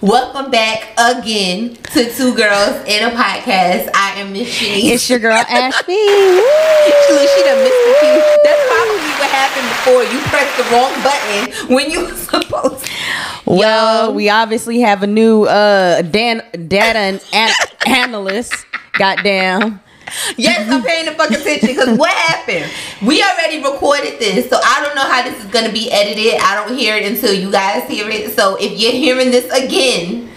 Welcome back again to Two Girls in a Podcast. I am Miss Shanice. It's your girl Ashby. Look, she done missed the cue. That's probably what happened before. You pressed the wrong button when you were supposed to. Well, Yo. we obviously have a new uh dan- data and an- analyst. Goddamn. Yes, I'm paying the fucking attention because what happened? We already recorded this, so I don't know how this is gonna be edited. I don't hear it until you guys hear it. So if you're hearing this again,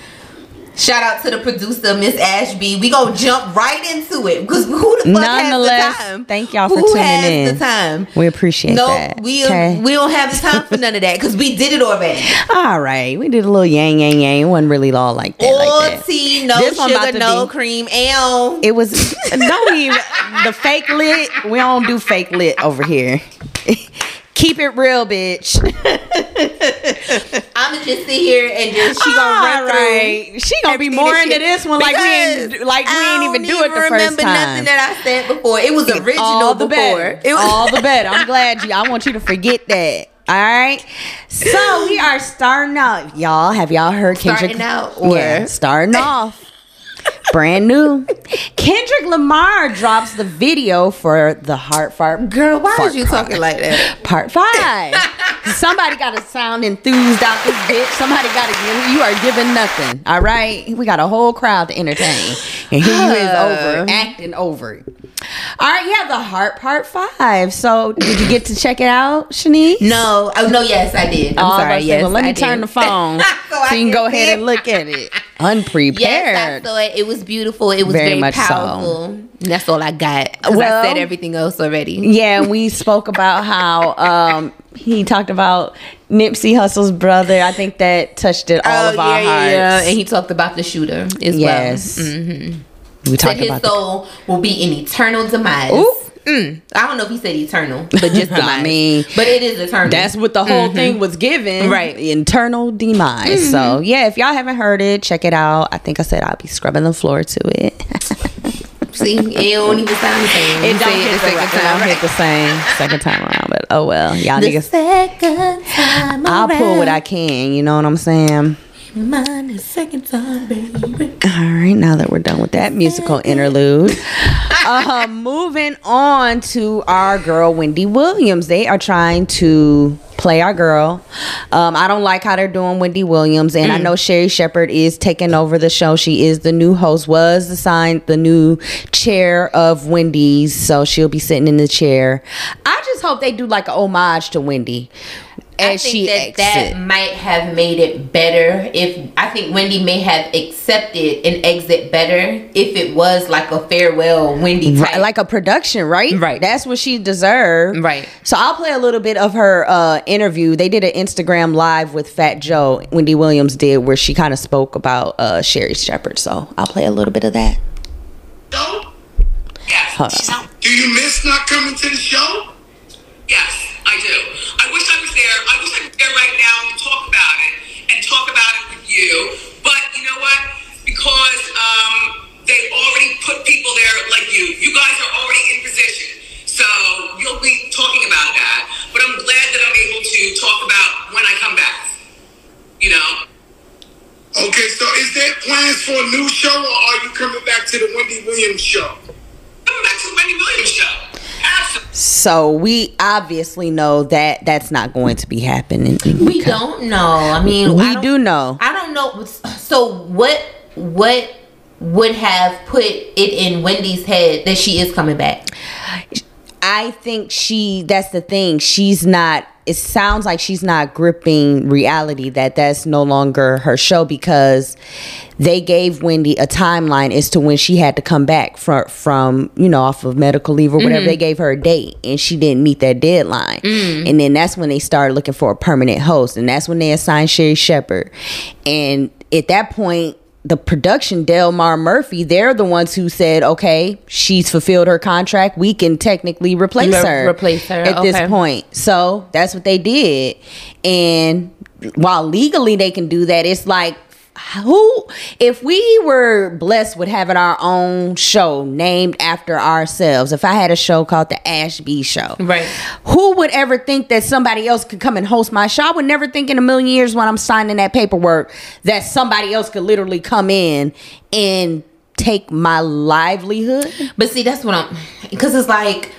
shout out to the producer, Miss Ashby. We gonna jump right into it because who the fuck has Nonetheless, the time? thank y'all for who tuning has in. the time? We appreciate No, that. No, we Okay. we don't have the time for none of that because we did it already. All right, we did a little yang yang yang. It wasn't really all like that. All like that. tea, no This sugar, no be- cream. Ew. It was don't even the fake lit. We don't do fake lit over here. Keep it real, bitch. I'ma just sit here and just she gonna run through. right. She gonna be more into this one like we ain't like we ain't even don't it the first remember time. nothing that I said before. It was original all the before. better. It was all the better. I'm glad you. I want you to forget that. All right. So we are starting out, y'all. Have y'all heard Kendrick? Starting out, or- yeah, starting off. Brand new. Kendrick Lamar drops the video for the Heart Fart Girl, why Fart is you Cry. talking like that? Part five. Somebody got to sound enthused out this bitch. Somebody got to give. You are giving nothing. All right. We got a whole crowd to entertain, and here you is over acting over it. All right. Yeah, the heart part five. So did you get to check it out, Shanice? No, oh no, yes, I did. I'm Oh, sorry. about Yes, well, let me I turn did. the phone So so, you can can go ahead it. and look at it. Unprepared. Yes, I saw it. It was beautiful. It was Very very, much powerful. And That's all I got. Well- I said everything else already. Yeah, and we spoke about how um, he talked about Nipsey Hussle's brother. I think that touched it all of our hearts. And he talked about the shooter as yes, well. Mm-hmm. we talked his about. Soul will be in eternal demise. Ooh. Mm. I don't know if he said eternal, but just I mean, but it is eternal. that's what the whole thing was given, Right. Internal demise. So yeah, if y'all haven't heard it, check it out. I think I said I'll be scrubbing the floor to it. See, it don't even sound the same. It You don't hit the second time. don't hit the same second time around, but oh well, y'all The niggas. second time I'll pull what I can. You know what I'm saying? Mine the second time, baby. All right, now that we're done with that musical interlude, uh, moving on to our girl Wendy Williams. They are trying to play our girl. Um, I don't like how they're doing Wendy Williams, and I know Sherri Shepherd is taking over the show. She is the new host, was assigned the new chair of Wendy's, so she'll be sitting in the chair. I just hope they do like a homage to Wendy. I think she that that might have made it better if I think Wendy may have accepted an exit better if it was like a farewell Wendy type. Right, like a production, right? Right. That's what she deserved. Right. So I'll play a little bit of her uh, interview. They did an Instagram live with Fat Joe. Wendy Williams did where she kind of spoke about uh, Sherri Shepherd. So I'll play a little bit of that. show? Yes. Hold on. Do you miss not coming to the show? Yes, I do. I wish I was there. I wish I was there right now to talk about it and talk about it with you. But you know what? Because um, they already put people there like you. You guys are already in position. So you'll be talking about that. But I'm glad that I'm able to talk about when I come back. You know? Okay, so is there plans for a new show or are you coming back to the Wendy Williams show? Coming back to the Wendy Williams show. So we obviously know that that's not going to be happening. we don't know. I mean, We I do know. I don't know. So what? What would have put it in Wendy's head that she is coming back? I think she that's the thing. She's not it sounds like she's not gripping reality that that's no longer her show because they gave Wendy a timeline as to when she had to come back from from you know off of medical leave or whatever. Mm-hmm. They gave her a date and she didn't meet that deadline. Mm. And then that's when they started looking for a permanent host and that's when they assigned Sherri Shepherd and at that point the production Debmar-Mercury, they're the ones who said, "Okay, she's fulfilled her contract. We can technically replace Re- her, replace her, at this point." So that's what they did. And while legally they can do that, it's like who if we were blessed with having our own show named after ourselves if i had a show called the ashby show Right. who would ever think that somebody else could come and host my show i would never think in a million years when i'm signing that paperwork that somebody else could literally come in and take my livelihood But see, that's what I'm because it's like,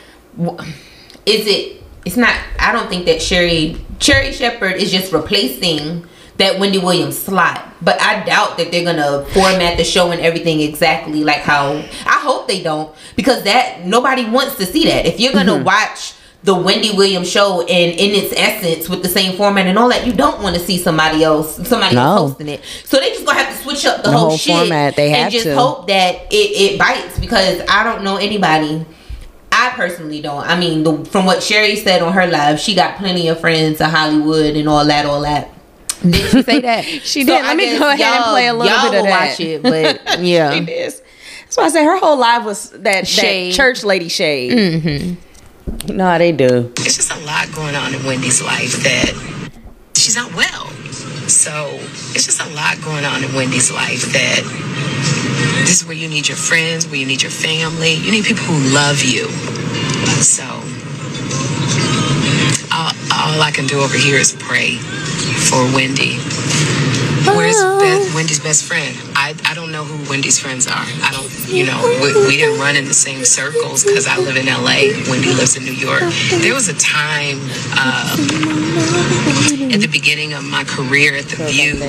is it? It's not. I don't think that Sherri Sherri Shepherd is just replacing that Wendy Williams slot. But I doubt that they're gonna format the show and everything exactly like how. I hope they don't because that nobody wants to see that. If you're gonna mm-hmm. watch the Wendy Williams show and in its essence with the same format and all that, you don't want to see somebody else somebody No. else hosting it. So they just gonna have to switch up the, The whole, whole shit format, they and just to. hope that it, it bites because I don't know anybody. I personally don't. I mean, the, from what Sherri said on her live, she got plenty of friends in Hollywood and all that, all that. Did she say that? She did. Let me go ahead and play a little y'all bit of will that. watch it, but yeah. She did. That's why I said her whole life was that, that Shade. church lady shade. Mm-hmm. You know how they do. It's just a lot going on in Wendy's life that she's not well. So it's just a lot going on in Wendy's life that this is where you need your friends, where you need your family. You need people who love you. So all, all I can do over here is pray for Wendy. Where's Beth, Wendy's best friend? I, I don't know who Wendy's friends are. I don't, you know, we, we didn't run in the same circles because I live in LA. Wendy lives in New York. There was a time um, at the beginning of my career at The View,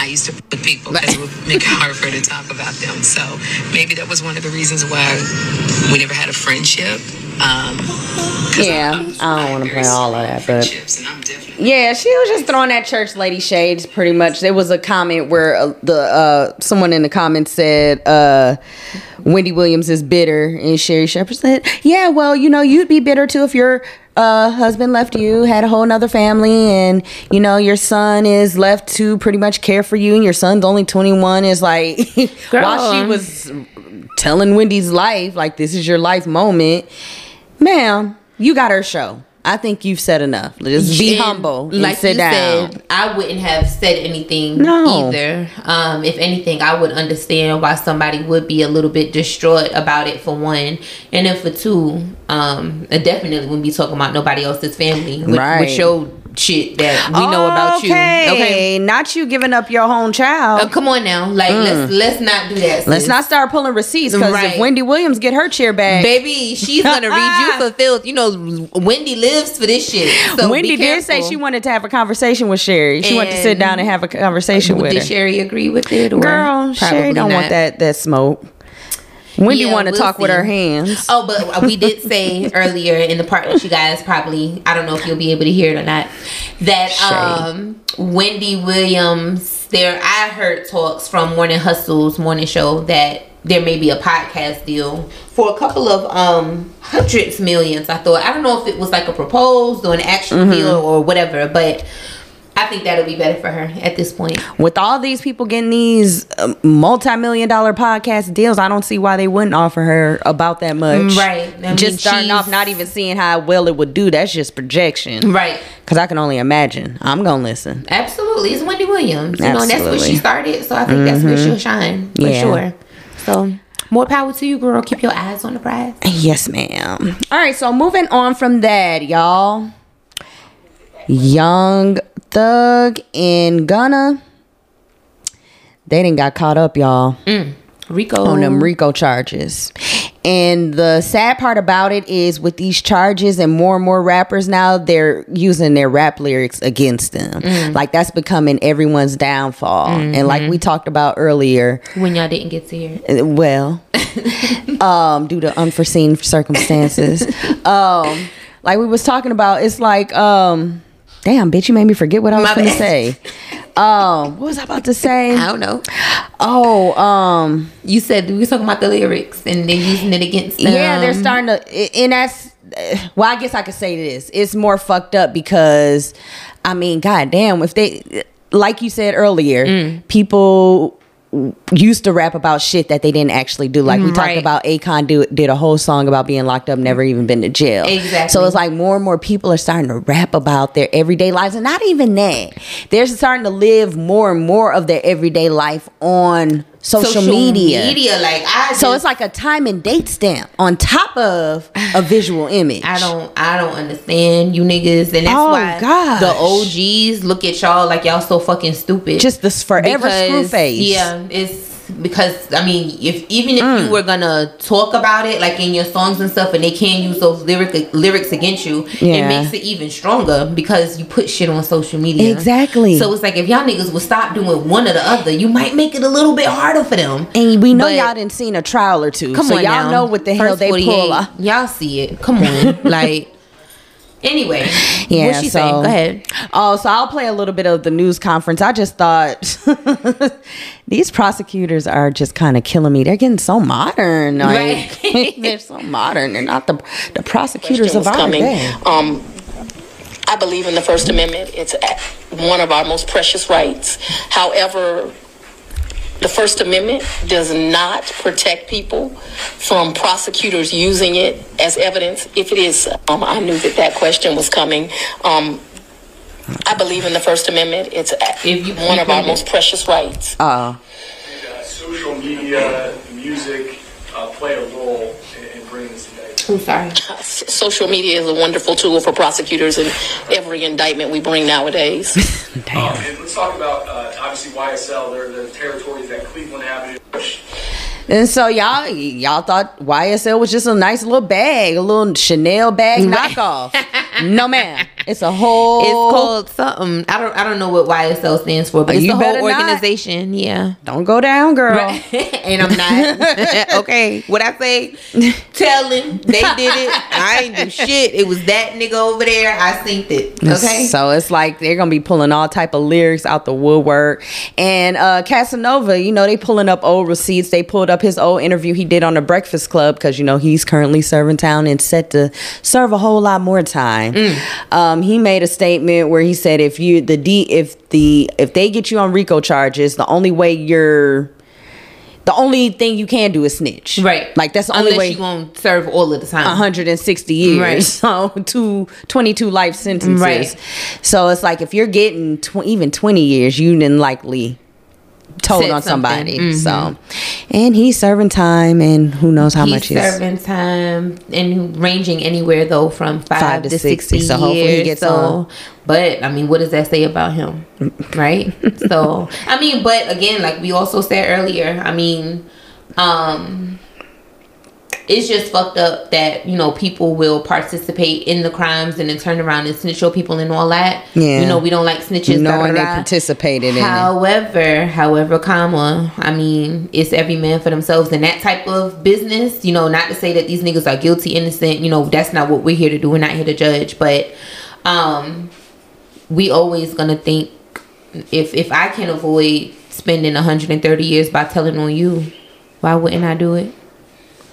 I used to put people because it would make it hard for her to talk about them. So maybe that was one of the reasons why we never had a friendship. Um, 'cause Yeah, I'm- I don't wanna play all of that, but- friendships, and I'm definitely Yeah, she was just throwing that church lady shades pretty much. There was a comment where uh, the uh, someone in the comments said uh, Wendy Williams is bitter, and Sherri Shepherd said, "Yeah, well, you know, you'd be bitter too if your uh, husband left you, had a whole nother family, and you know your son is left to pretty much care for you, and your son's only twenty one. Is like while she was telling Wendy's life, like this is your life moment, ma'am, you got her show." I think you've said enough. Just be And humble and like sit you down. Said, I wouldn't have said anything No. either. Um, if anything, I would understand why somebody would be a little bit distraught about it for one, and then for two, um, I definitely wouldn't be talking about nobody else's family with, Right. with your shit that we know about you. Okay. Not you giving up your own child. Uh, come on now, like let's let's not do that. Mm. Let's not start pulling receipts because Right. if Wendy Williams get her chair back, Baby, she's gonna read you for filth. You know, Wendy lives for this shit. So Wendy did say she wanted to have a conversation with Sherri. She wanted to sit down and have a conversation with Did her. Sherri agree with it? Or Girl, Sherri don't want that that smoke. Wendy Yeah, want to we'll talk with see. her hands. Oh, but we did say earlier in the part that you guys probably I don't know if you'll be able to hear it or not that um Wendy Williams there I heard talks from Morning Hustle's morning show that there may be a podcast deal for a couple of um hundreds millions. I thought I don't know if it was like a proposed or an actual Mm-hmm. deal or whatever, but I think that'll be better for her at this point. With all these people getting these um, multi-million dollar podcast deals, I don't see why they wouldn't offer her about that much. Right. I mean, just starting off, not even seeing how well it would do. That's just projection. Right. Because I can only imagine. I'm gonna listen. Absolutely. It's Wendy Williams. You know, that's where she started. So I think that's where she'll shine for Yeah. sure. So more power to you, girl. Keep your eyes on the prize. Yes, ma'am. All right, so moving on from that, y'all. Young Thug in Gunna. They didn't got caught up, y'all, Rico. on them RICO charges. And the sad part about it is with these charges and more and more rappers now, they're using their rap lyrics against them. Like that's becoming everyone's downfall. And like we talked about earlier, when y'all didn't get to hear it. uh, Well, um, due to unforeseen circumstances, um, like we was talking about, it's like, um, damn, bitch, you made me forget what I was going to say. Um, what was I about to say? I don't know. Oh, um, You said we were talking about the lyrics and they're using it against them. yeah, they're starting to, and that's. Well, I guess I could say this. It's more fucked up because, I mean, goddamn, if they, like you said earlier, Mm. people used to rap about shit that they didn't actually do. Like we talked about Akon do, did a whole song about being locked up, never even been to jail. Exactly. So it's like more and more people are starting to rap about their everyday lives, and not even that. They're starting to live more and more of their everyday life on social, media. like I. So just- it's like a time and date stamp on top of a visual image. I don't I don't understand you niggas and that's Oh, why gosh. the OGs look at y'all like y'all so fucking stupid. just this forever Ever screw face. Yeah, it's because I mean if even if Mm. you were gonna talk about it like in your songs and stuff and they can use those lyric lyrics against you, Yeah. it makes it even stronger because you put shit on social media. Exactly. So it's like if y'all niggas would stop doing one or the other, you might make it a little bit harder for them. And we know But- y'all didn't seen a trial or two, Come so on y'all now. know what the hell First they pull. Y'all see it. Come on. like anyway. Yeah, What she so, saying? Go ahead. Oh, so I'll play a little bit of the news conference. I just thought these prosecutors are just kind of killing me. They're getting so modern. Like, Right. they're so modern. They're not the the prosecutors of our coming. day. Um, I believe in the First Amendment. It's one of our most precious rights. However, the First Amendment does not protect people from prosecutors using it as evidence. If it is, um, I knew that that question was coming. Um, I believe in the First Amendment. It's If you- one of our most precious rights. Oh, uh, social media, music uh, play a role in, in bringing this indictment? I'm sorry. Social media is a wonderful tool for prosecutors in every indictment we bring nowadays. Um, and let's talk about uh, obviously YSL. They're the territories that Cleveland Avenue. And so y'all y'all thought YSL was just a nice little bag, a little Chanel bag knockoff. no ma'am. It's a whole It's called something. I don't. I don't know what YSL stands for, but it's You the whole better not. organization. Yeah. Don't go down, girl. and I'm not. okay. What I say? Telling they did it. I ain't do shit. It was that nigga over there. I synced it. Okay. So it's like they're gonna be pulling all type of lyrics out the woodwork. And uh Casanova, you know, they pulling up old receipts. They pulled up his old interview he did on the Breakfast Club because you know he's currently serving town and set to serve a whole lot more time. Um, he made a statement where he said if you the D if the if they get you on RICO charges, the only way you're the only thing you can do is snitch. right. Like that's the Unless only way you gonna serve all of the time. 160 years. Right. So two, 22 life sentences. Right. So it's like if you're getting tw- even 20 years, you didn't likely told Said on somebody. something. So, and he's serving time and who knows how He's much he's serving time and ranging anywhere though from five, Five to, to 60, 60, so hopefully he years. gets so, on. but I mean, what does that say about him, right? so I mean, but again, like we also said earlier, I mean, um, it's just fucked up that you know people will participate in the crimes and then turn around and snitch on people and all that. Yeah. you know we don't like snitches. knowing they participated in it. However, however, comma, I mean, it's every man for themselves in that type of business. You know, not to say that these niggas are guilty, innocent. You know, that's not what we're here to do. We're not here to judge, but um, we always gonna think if if I can avoid spending 130 years by telling on you, why wouldn't I do it?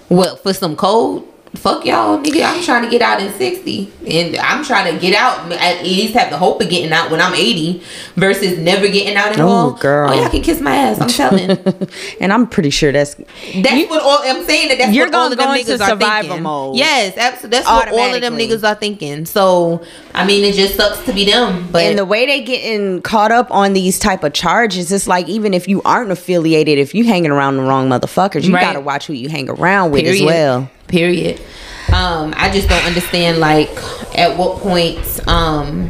Well, for some code. Fuck y'all, nigga. I'm trying to get out in 60. And I'm trying to get out, at least have the hope of getting out when I'm 80 versus never getting out at Oh, all. girl. Oh, y'all can kiss my ass. I'm telling. and I'm pretty sure that's That's what all I'm saying. That that's You're what all of them go niggas are thinking. mode. Yes, absolutely. That's what all of them niggas are thinking. So, I mean, it just sucks to be them. But and the way they getting caught up on these type of charges, it's like even if you aren't affiliated, if you hanging around the wrong motherfuckers, you Right. gotta watch who you hang around with period. as well. Period. Um, I just don't understand like at what point um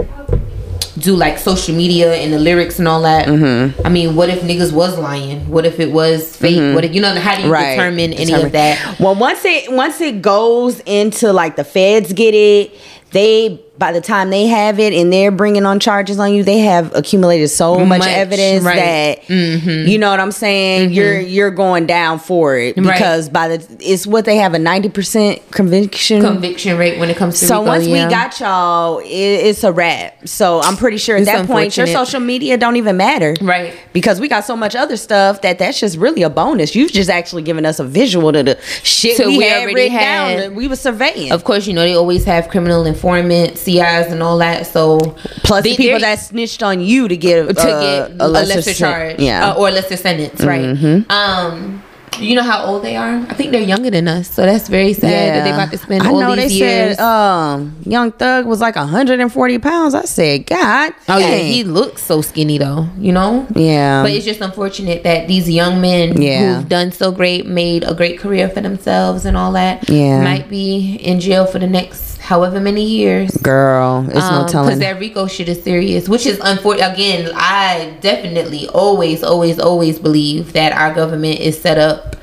do like social media and the lyrics and all that. Mm-hmm. I mean, what if niggas was lying? What if it was fake? What if you know how do you determine any Determine- of that? Well, once it once it goes into like the feds get it, they by the time they have it and they're bringing on charges on you, they have accumulated so much, Much, evidence right. Mm-hmm. that you know what I'm saying. You're you're going down for it Right. because by the it's what they have a ninety percent conviction. Conviction rate when it comes to so RICO, once yeah. we got y'all, it, it's a wrap. So I'm pretty sure at It's that point your social media don't even matter, Right. Because we got so much other stuff that that's just really a bonus. You've just actually given us a visual to the shit So we, we had already had- down. that We were surveying. Of course, you know they always have criminal informants CIs and all that. So Plus the people that snitched on you to get to uh, get a lesser, sen- charge, Yeah. uh, or a lesser sentence, right? Um, you know how old they are? I think they're younger than us, so that's very sad that they about to spend I all know these they years. said um, Young Thug was like 140 pounds. I said, God. oh yeah, he looks so skinny though, you know. Yeah. But it's just unfortunate that these young men Yeah. who've done so great, made a great career for themselves and all that, Yeah. might be in jail for the next however many years. Girl, it's no telling. because that RICO shit is serious, which is unfortunate. Again, I definitely always, always, always believe that our government is set up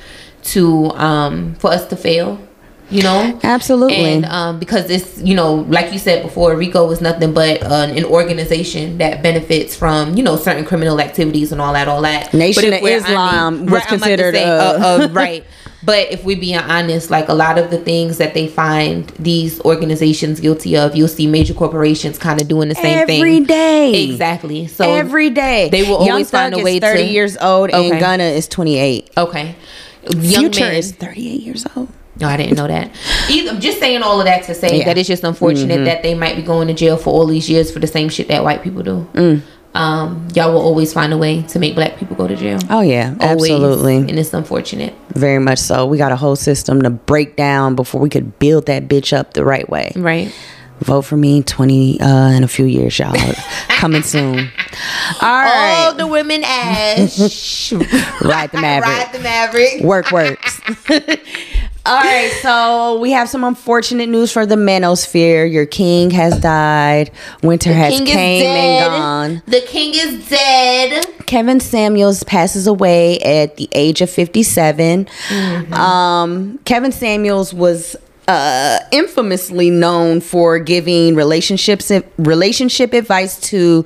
to um for us to fail. You know, Absolutely. and um, because it's you know, like you said before, RICO is nothing but uh, an organization that benefits from you know certain criminal activities and all that, all that. Nation But of Islam was I'm about to considered, say, uh, uh, right. But if we're being honest, like a lot of the things that they find these organizations guilty of, you'll see major corporations kind of doing the same thing Every day. Exactly. So Every day. they will always find a way is 30 to- years old Okay. and Gunna is 28. Okay. Young Future men- is 38 years old. No, I didn't know that. Either, I'm just saying all of that to say Yeah. Mm-hmm. that it's just unfortunate that they might be going to jail for all these years for the same shit that white people do. Mm. Um, y'all will always find a way to make black people go to jail. Oh, yeah. Always. Absolutely. And it's unfortunate. Very much so. We got a whole system to break down before we could build that bitch up the right way. Right. Vote for me 20 uh, in a few years, y'all. Coming soon. All right. All the women ash. Ride the Maverick. Ride the Maverick. Work works. All right, so we have some unfortunate news for the manosphere. Your king has died. Winter has King came and gone. The king is dead. Kevin Samuels passes away at the age of 57. Um, Kevin Samuels was uh, infamously known for giving relationships relationship advice to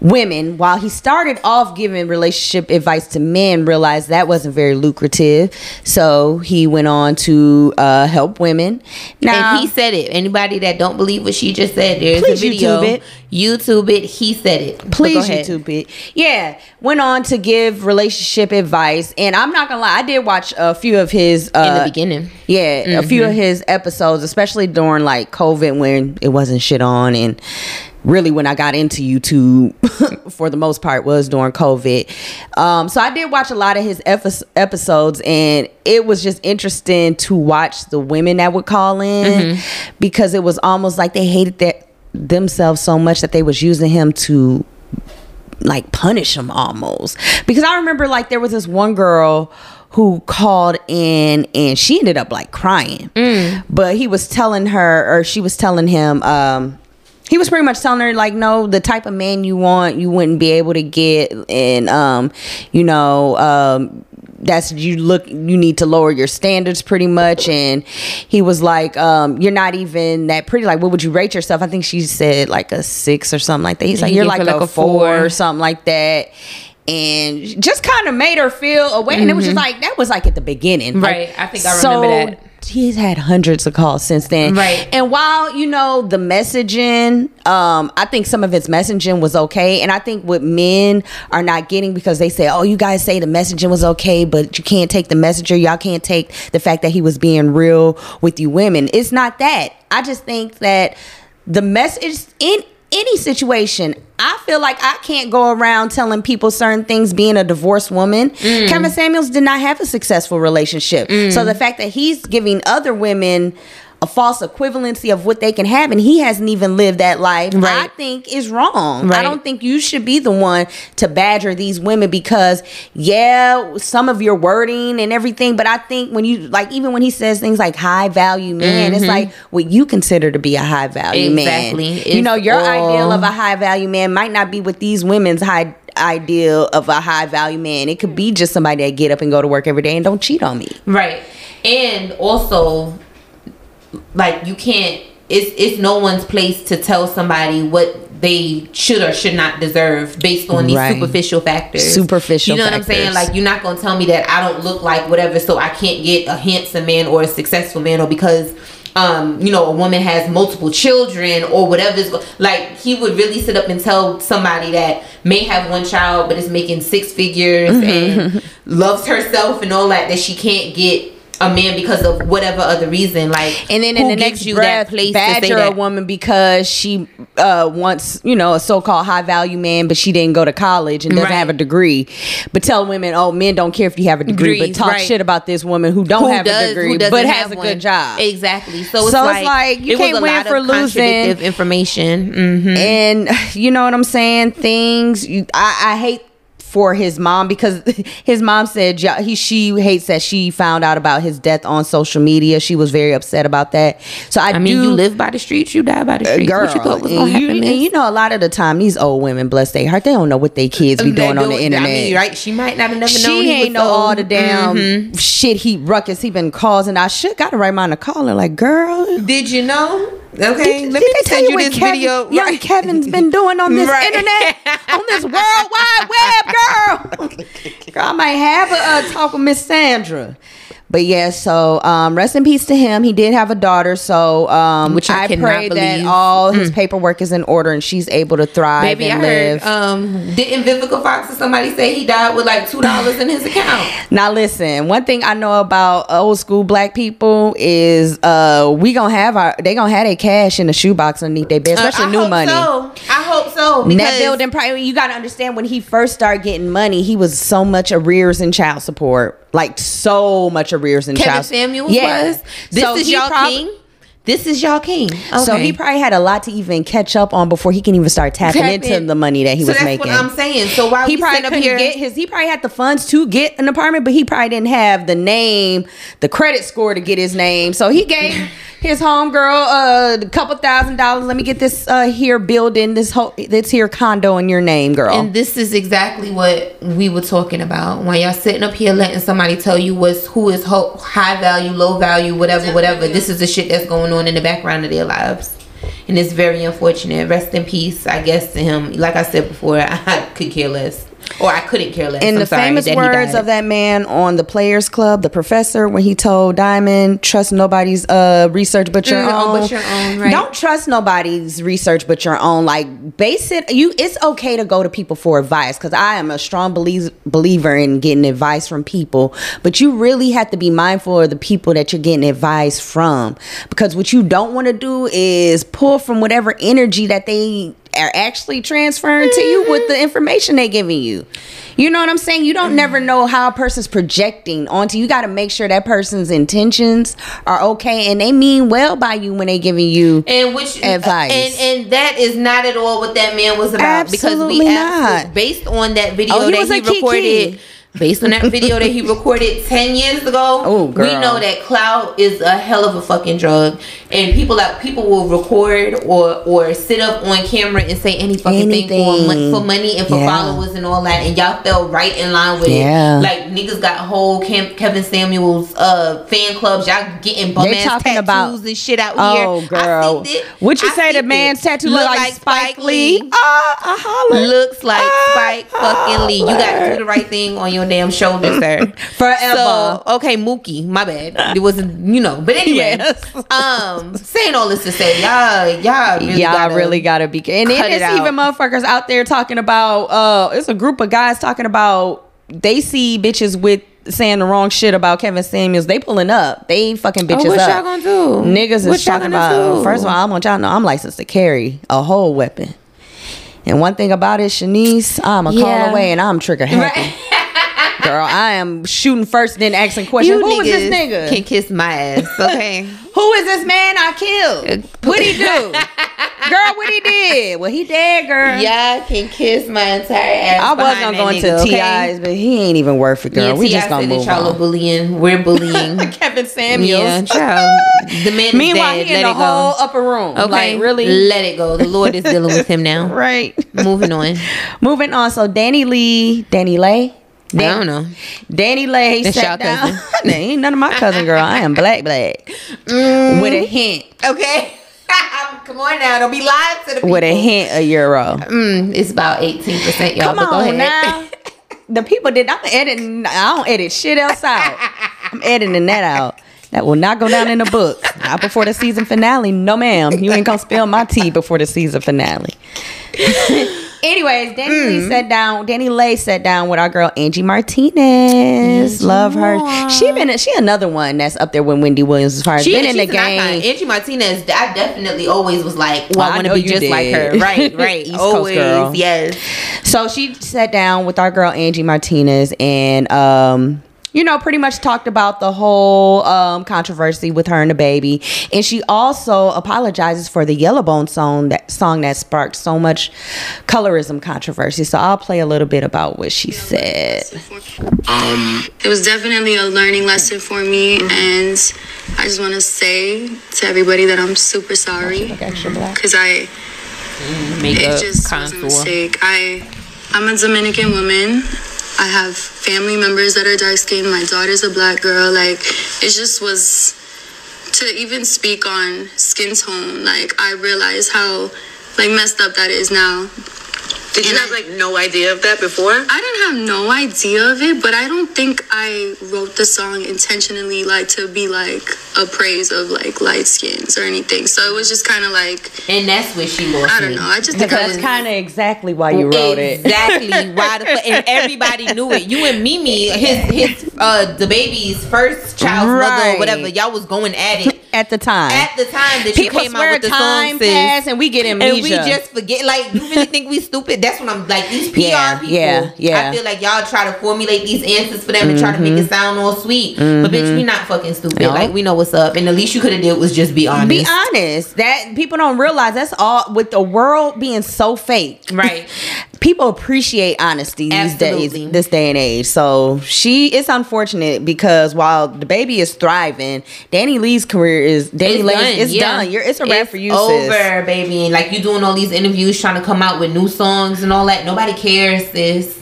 women while he started off giving relationship advice to men realized that wasn't very lucrative so he went on to uh, help women now and he said it. Anybody that don't believe what she just said, there's Please a video. YouTube it. YouTube it. He said it. Please. YouTube it. Yeah, went on to give relationship advice, and I'm not gonna lie, I did watch a few of his uh, In the beginning. Yeah, a few of his episodes, especially during like COVID when it wasn't shit on, and really when I got into YouTube for the most part was during COVID. Um, so I did watch a lot of his episodes, and it was just interesting to watch the women that would call in because it was almost like they hated their themselves so much that they was using him to like punish him almost. Because i remember like there was this one girl who called in and she ended up like crying. But he was telling her or she was telling him um he was pretty much telling her like no the type of man you want you wouldn't be able to get and um you know um that's you look you need to lower your standards pretty much and he was like um you're not even that pretty like what would you rate yourself i think she said like a six or something like that he's like you're like, her a, a four four. or something like that and just kind of made her feel away and it was just like that was like at the beginning Mm-hmm. Right. Like, I think I remember that. He's had hundreds of calls since then. Right. and while you know the messaging um i think some of his messaging was okay. And i think what men are not getting because they say oh you guys say the messaging was okay but you can't take the messenger. Y'all can't take the fact that he was being real with you women. It's not that. I just think that the message in any situation i feel like i can't go around telling people certain things being a divorced woman. Mm. kevin samuels did not have a successful relationship. So the fact that he's giving other women a false equivalency of what they can have and he hasn't even lived that life. Right. i think is wrong. I don't think you should be the one to badger these women because yeah some of your wording and everything but i think when you like even when he says things like high value man it's mm-hmm. like what you consider to be a high value Exactly. man you know your all- ideal of a high value man might not be what these women's high ideal of a high value man. It could be just somebody that get up and go to work every day and don't cheat on me. Right. And also like you can't it's it's no one's place to tell somebody what they should or should not deserve based on these Right. superficial factors. Superficial You know what I'm saying? Like you're not gonna tell me that I don't look like whatever, so I can't get a handsome man or a successful man, or because um, you know, a woman has multiple children or whatever is like he would really sit up and tell somebody that may have one child but is making six figures Mm-hmm. and loves herself and all that that she can't get a man because of whatever other reason. Like, And then in the next you breath, that place badger a woman because she uh, wants, you know, a so-called high value man, but she didn't go to college and doesn't Right. have a degree. But tell women, oh, men don't care if you have a degree, Degrees, but talk right. shit about this woman who don't Who have does- a degree but has a one. good job. Exactly. So it's So it's like, like, you it can't win for losing. information. hmm And you know what I'm saying? Things you, I, I hate for his mom because his mom said he she hates that she found out about his death on social media. She was very upset about that. So I, I mean, do, you live by the streets, you die by the uh, streets. girl, what you thought was gonna you, happen? and you know, a lot of the time, these old women, bless their heart, they don't know what their kids be doing on the internet. I mean, right? She might not have never known. She he ain't know so- all the damn Mhm. shit he ruckus he been causing. I should got to write mine to call her like, girl. Did you know? Okay, Did, let did me they tell you you what this Kevin, video. young Kevin's been doing on this Right. internet, on this world wide web, girl. girl, I might have a uh, talk with Miss Sandra. But yeah, so um, rest in peace to him. He did have a daughter, so um, Which I cannot pray that all his paperwork is in order and she's able to thrive Baby, I and heard. Um, didn't Vivica Fox or somebody say he died with like two dollars in his account? Now listen, one thing I know about old school black people is uh we gonna have our they gonna have their cash in the shoebox underneath their bed, especially Uh, I new money. So. I so. Because- building probably you gotta understand when he first started getting money, he was so much arrears in child support. Like so much arrears in Kevin child Samuels Yeah. was. This So is y'all prob- king. This is y'all king. Okay. So he probably had a lot to even catch up on before he can even start tapping Tap into in. the money that he so was that's making. what I'm saying. So why he probably couldn't here? get his. He probably had the funds to get an apartment, but he probably didn't have the name, the credit score to get his name. So he gave his homegirl uh, a couple thousand dollars. Let me get this uh, here building, this whole this here condo in your name, girl. And this is exactly what we were talking about when y'all sitting up here letting somebody tell you what's who is ho- high value, low value, whatever, whatever. This is the shit that's going on in the background of their lives, and it's very unfortunate. Rest in peace, I guess to him. Like I said before, I could care less, or I couldn't care less. in I'm the sorry famous words of that man on the Players Club, the professor, when he told Diamond, "Trust nobody's uh, research but your Mm, oh, own." but your own, right. Don't trust nobody's research but your own. Like, base it. You, it's okay to go to people for advice because I am a strong belie- believer in getting advice from people. But you really have to be mindful of the people that you're getting advice from because what you don't want to do is pull from whatever energy that they are actually transferring to you with the information they're giving you. You know what I'm saying? You don't never know how a person's projecting onto you. got to make sure that person's intentions are okay and they mean well by you when they giving you and which uh, advice. and and that is not at all what that man was about because Absolutely we not. based on that video Oh, he that was he recorded. kiki. Based on that video that he recorded 10 years ago Oh, we know that clout is a hell of a fucking drug and people like people will record or or sit up on camera and say any fucking thing for, Anything. for money and for Yeah. followers and all that and y'all fell right in line with Yeah. it like niggas got whole Cam- Kevin Samuels uh fan clubs y'all getting bum They ass tattoos about- and shit out Oh, here girl. I seen it. Would you I say the man's tattoo look like Spike Lee? Ah, I holler. Looks like Ah, Spike fucking Lee. You got to do the right thing on your damn shoulders, sir. Forever. So, okay, Mookie, my bad. It wasn't, you know. But anyway, Yes. um, saying all this to say, y'all, y'all really Y'all gotta, really gotta be. And then cut even motherfuckers out there talking about. uh It's a group of guys talking about. They see bitches with saying the wrong shit about Kevin Samuels. They pulling up. They fucking bitches Oh, what up. y'all gonna do? Niggas What is talking about. do? First of all, I want y'all to know I'm licensed to carry a whole weapon. And one thing about it, Shanice, I'm a Yeah. call away and I'm trigger happy. Girl, I am shooting first, then asking questions. You Who was this nigga? Can kiss my ass, okay? Who is this man I killed? Uh, What'd he do? girl, what he did? Well, he dead, girl. y'all can kiss my entire ass. I was gonna go into okay? TIs, but he ain't even worth it, girl. Yeah, we just gonna move y'all are on. bullying. We're bullying. Kevin Samuels. Yeah, child. The man Meanwhile, is he dead. in Let the it go. whole upper room. Okay, Like, really? Let it go. The Lord is dealing with him now. Right. Moving on. Moving on. So Dani Leigh, Danny Lay. I don't know. Danny Lay That's sat down. cousin. Nah, ain't none of my cousin, girl. I am black, black. Mm. With a hint. Okay. Come on now. Don't be lying to the people. With a hint of euro. Mm, it's about 18%, y'all. Come but on ahead. now. The people did. I'm editing. I don't edit shit else out. I'm editing that out. That will not go down in the book. Not before the season finale. No, ma'am. You ain't gonna spill my tea before the season finale. Anyways, Dani Leigh sat down. Danny Lay sat down with our girl Angie Martinez. Love her. She been she another one that's up there with Wendy Williams as far as She, been in the an icon. game. Angie Martinez, I definitely always was like, well, I I want to be just like her. Right, right. East Coast always, girl. yes. So she sat down with our girl Angie Martinez and um you know, pretty much talked about the whole um, controversy with her and DaBaby, and she also apologizes for the Yellowbone song that song that sparked so much colorism controversy. So I'll play a little bit about what she said. Um, it was definitely a learning lesson for me, and I just want to say to everybody that I'm super sorry because I Makeup, it just was a mistake. I I'm a Dominican woman. I have family members that are dark skinned. My daughter's a black girl. Like it just was to even speak on skin tone. Like I realize how like messed up that is now. Did you And have I- like no idea of that before? I didn't have no idea of it, but I don't think I wrote the song intentionally like to be like a praise of like light skins or anything. So it was just kind of like And that's what she lost I don't know. I just Because think that's kind of exactly why you wrote it. Exactly. Why the fuck? And everybody knew it. You and Mimi, his his uh DaBaby's first child's mother or whatever. Y'all was going at it At the time, at the time that people you came out with the time song. pass and we get amnesia. And we just forget. Like, you really think we stupid? That's what I'm like. These PR Yeah, people. yeah, yeah. I feel like y'all try to formulate these answers for them and try to make it sound all sweet. But bitch, we not fucking stupid. Mm-hmm. No. Like, we know what's up. And the least you could have did was just be honest. Be honest. That people don't realize that's all with the world being so fake. Right. People appreciate honesty these Absolutely. days, this day and age. So she it's unfortunate because while DaBaby is thriving, Dani Leigh's career is Danny It's done. it's yeah. done. You're it's a wrap It's for you. Sis over, sis. baby. Like you doing all these interviews, trying to come out with new songs and all that. Nobody cares, sis.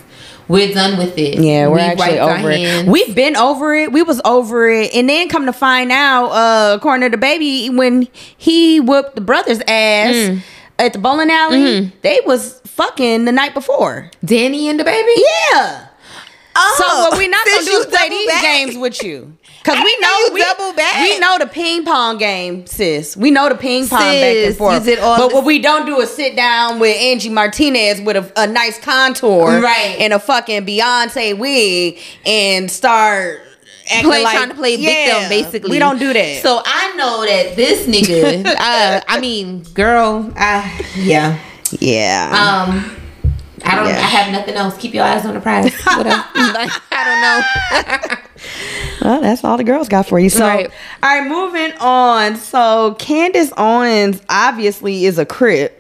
We're done with it. Yeah, we're we actually over it. Hands. We've been over it. We was over it, and then come to find out, uh, according to DaBaby, when he whooped the brother's ass Mm. at the bowling alley, Mm-hmm. they was fucking the night before. Dani and DaBaby. Yeah. Oh, So what we not gonna do play these back. games with you. Cause I we know we, double back. we know the ping pong game, sis. We know the ping pong back and forth. but what we don't do is sit down with Angie Martinez with a, a nice contour, Right. and a fucking Beyonce wig, and start acting Play, like trying to play Yeah, victim, basically. We don't do that. So I know that this nigga. uh, I mean, girl. Uh, yeah. yeah, Um. I don't. Yeah. I have nothing else. Keep your eyes on the prize. What else? Like, I don't know. well, that's all the girls got for you. So, Right. all right, moving on. So Candace Owens obviously is a crip.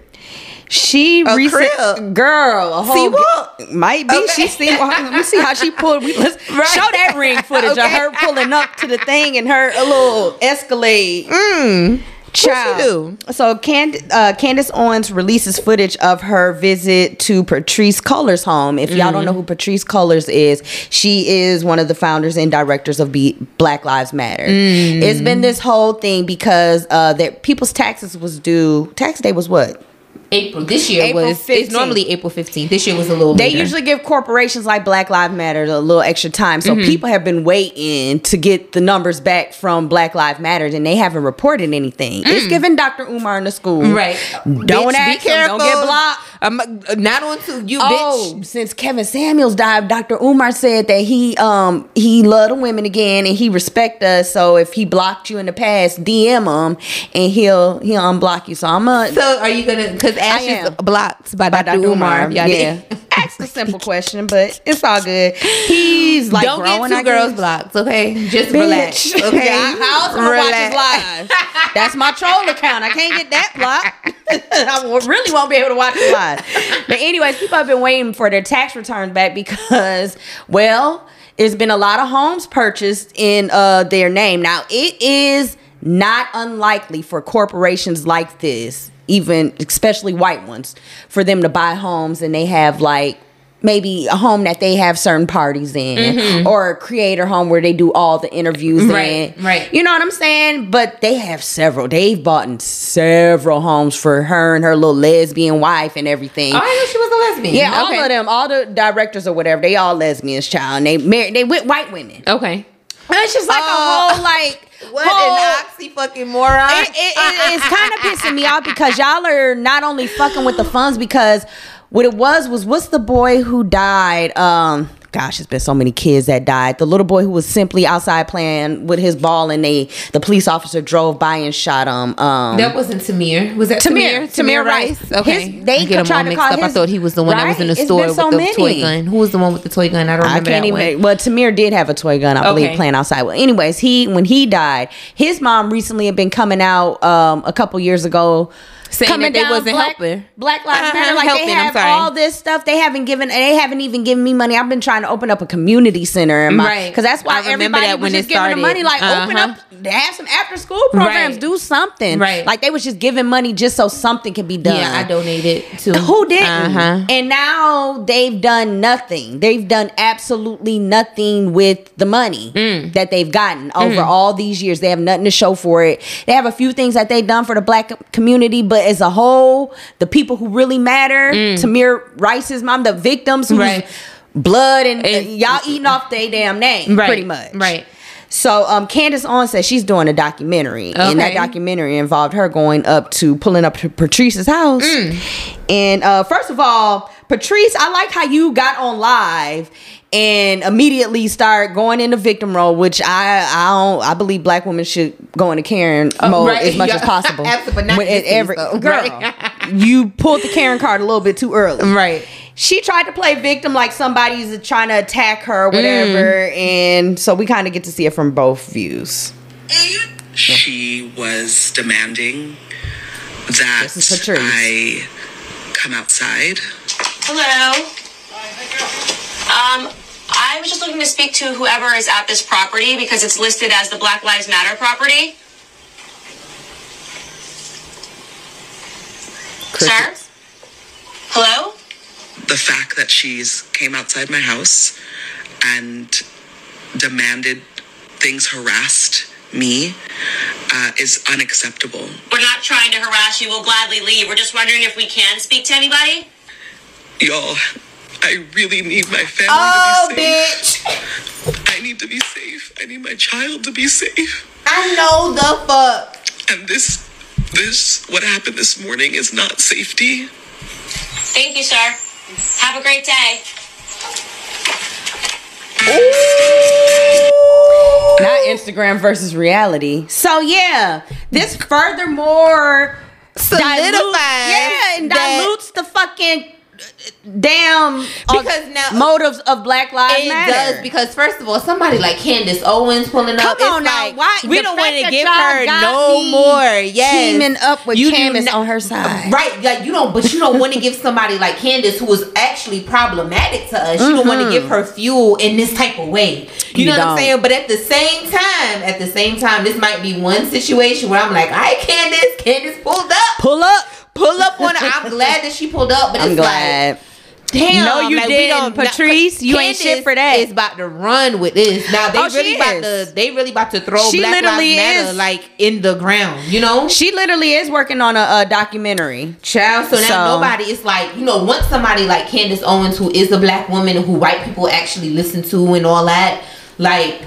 She A recent crip? girl, a whole C-Walk? might be. Okay. She see. Let me see how she pulled. We, let's Right. show that ring footage of her pulling up to the thing and her a little Escalade. Mm. Child. So Cand- uh, Candace Owens releases footage of her visit to Patrisse Cullors' home. If y'all don't know who Patrisse Cullors is, she is one of the founders and directors of Black Lives Matter. It's been this whole thing because uh, that people's taxes was due. Tax day was what? April this year April was. 15th. It's normally April fifteenth. This year was a little. They later. usually give corporations like Black Lives Matter a little extra time. So mm-hmm. people have been waiting to get the numbers back from Black Lives Matter and they haven't reported anything. It's mm. giving Dr. Umar in the school. Right. Don't Bitch, ask him, don't get blocked. I'm uh, not on you, Oh, bitch. since Kevin Samuels died, Dr. Umar said that he um he loved women again and he respect us. So if he blocked you in the past, DM him and he'll he'll unblock you. So I'm a So are you gonna? Because Ash is blocked by, by Dr. Umar. Y'all yeah. Ask a simple question, but it's all good. He's like Don't growing, get two girls blocked, okay? Just Bitch. relax, okay? Yeah, how else am I watch his live? That's my troll account. I can't get that blocked. I really won't be able to watch it live. But anyways, people have been waiting for their tax returns back because, well, it's been a lot of homes purchased in uh, their name. Now, it is not unlikely for corporations like this, even especially white ones, for them to buy homes and they have like maybe a home that they have certain parties in or a creator home where they do all the interviews Mm-hmm. Right, in. right. You know what I'm saying? But they have several. They've bought in several homes for her and her little lesbian wife and everything. Oh, I knew she was a lesbian. yeah, okay. all of them, all the directors or whatever, they all lesbians, child. And they married, they with white women. Okay. And it's just like Oh. a whole like What whole, an oxy fucking moron. it, it, it- it's kind of pissing me off because y'all are not only fucking with the funds because what it was was what's the boy who died? Um, gosh, it's been so many kids that died. The little boy who was simply outside playing with his ball, and they the police officer drove by and shot him. Um, That wasn't Tamir. Was that Tamir, Tamir? Tamir Rice. Okay. His- they I get him all to mixed call up. I thought he was the one that was in the It's store been with so the toy gun. Who was the one with the toy gun? I don't I remember can't that even. one. Well, Tamir did have a toy gun, I believe, Okay. playing outside. Well, anyways, he when he died, his mom recently had been coming out um, a couple years ago. Saying coming that they wasn't Black, helping. Black Lives Uh-huh, Matter, like helping, they have all this stuff. They haven't given. They haven't even given me money. I've been trying to open up a community center, my, Right. Because that's why I remember everybody that was when just giving the money. Like open Uh-huh. up, have some after school programs, Right. do something. Right. Like they was just giving money just so something can be done. Yeah, I donated to. Who didn't? Uh-huh. And now they've done nothing. They've done absolutely nothing with the money Mm. that they've gotten over all these years. They have nothing to show for it. They have a few things that they've done for the black community, but as a whole, the people who really matter, Tamir Rice's mom, the victims, who's Mm. Right. blood and uh, y'all eating off their damn name, Right, pretty much. right. So um Candace Owens says she's doing a documentary. And that documentary involved her going up to pulling up to Patrisse's house. Mm. And uh first of all, Patrisse, I like how you got on live and immediately start going into victim role, which I I don't I believe black women should go into Karen mode Oh, right. as much Yeah. as possible. Absolutely, not When- every- piece, though. girl, Right. you pulled the Karen card a little bit too early. Right. She tried to play victim like somebody's trying to attack her, or whatever, Mm. and so we kind of get to see it from both views. she was demanding that This is Patrisse. I come outside. Hello. Um, I was just looking to speak to whoever is at this property because it's listed as the Black Lives Matter property. Sir? Hello? The fact that she's came outside my house and demanded things, harassed me, uh, is unacceptable. We're not trying to harass you. We'll gladly leave. We're just wondering if we can speak to anybody. Y'all, I really need my family Oh, to be oh, safe. bitch. I need to be safe. I need my child to be safe. I know the fuck. And this, this, what happened this morning is not safety. Thank you, sir. Have a great day. Not Instagram versus reality. So yeah, this furthermore Solidifies dilutes- yeah, and dilutes the fucking damn uh, Because now- motives of Black Lives It Matter. does because first of all, somebody like Candace Owens pulling Come up. it's on now, like, why- we don't want to give her got no me more. Yes, teaming up with You do Candace not- on her side. right? Like you don't, but you don't want to give somebody like Candace, who is actually problematic to us. You don't want to give her fuel in this type of way. You, Mm-hmm. You know what don't. I'm saying? But at the same time, at the same time, this might be one situation where I'm like, "All right, Candace, Candace pulled up, Pull up. Pull up on her." I'm glad that she pulled up, but I'm it's glad. like. Damn, No, you like, didn't, don't- Patrisse. You ain't shit for that. Is about to run with this. Now they Oh, really about is. to. They really about to throw She Black literally Lives Matter is. like in the ground. You know, She literally is working on a, a documentary. child. So now So- nobody is like you know once somebody like Candace Owens who is a black woman who white people actually listen to and all that. Like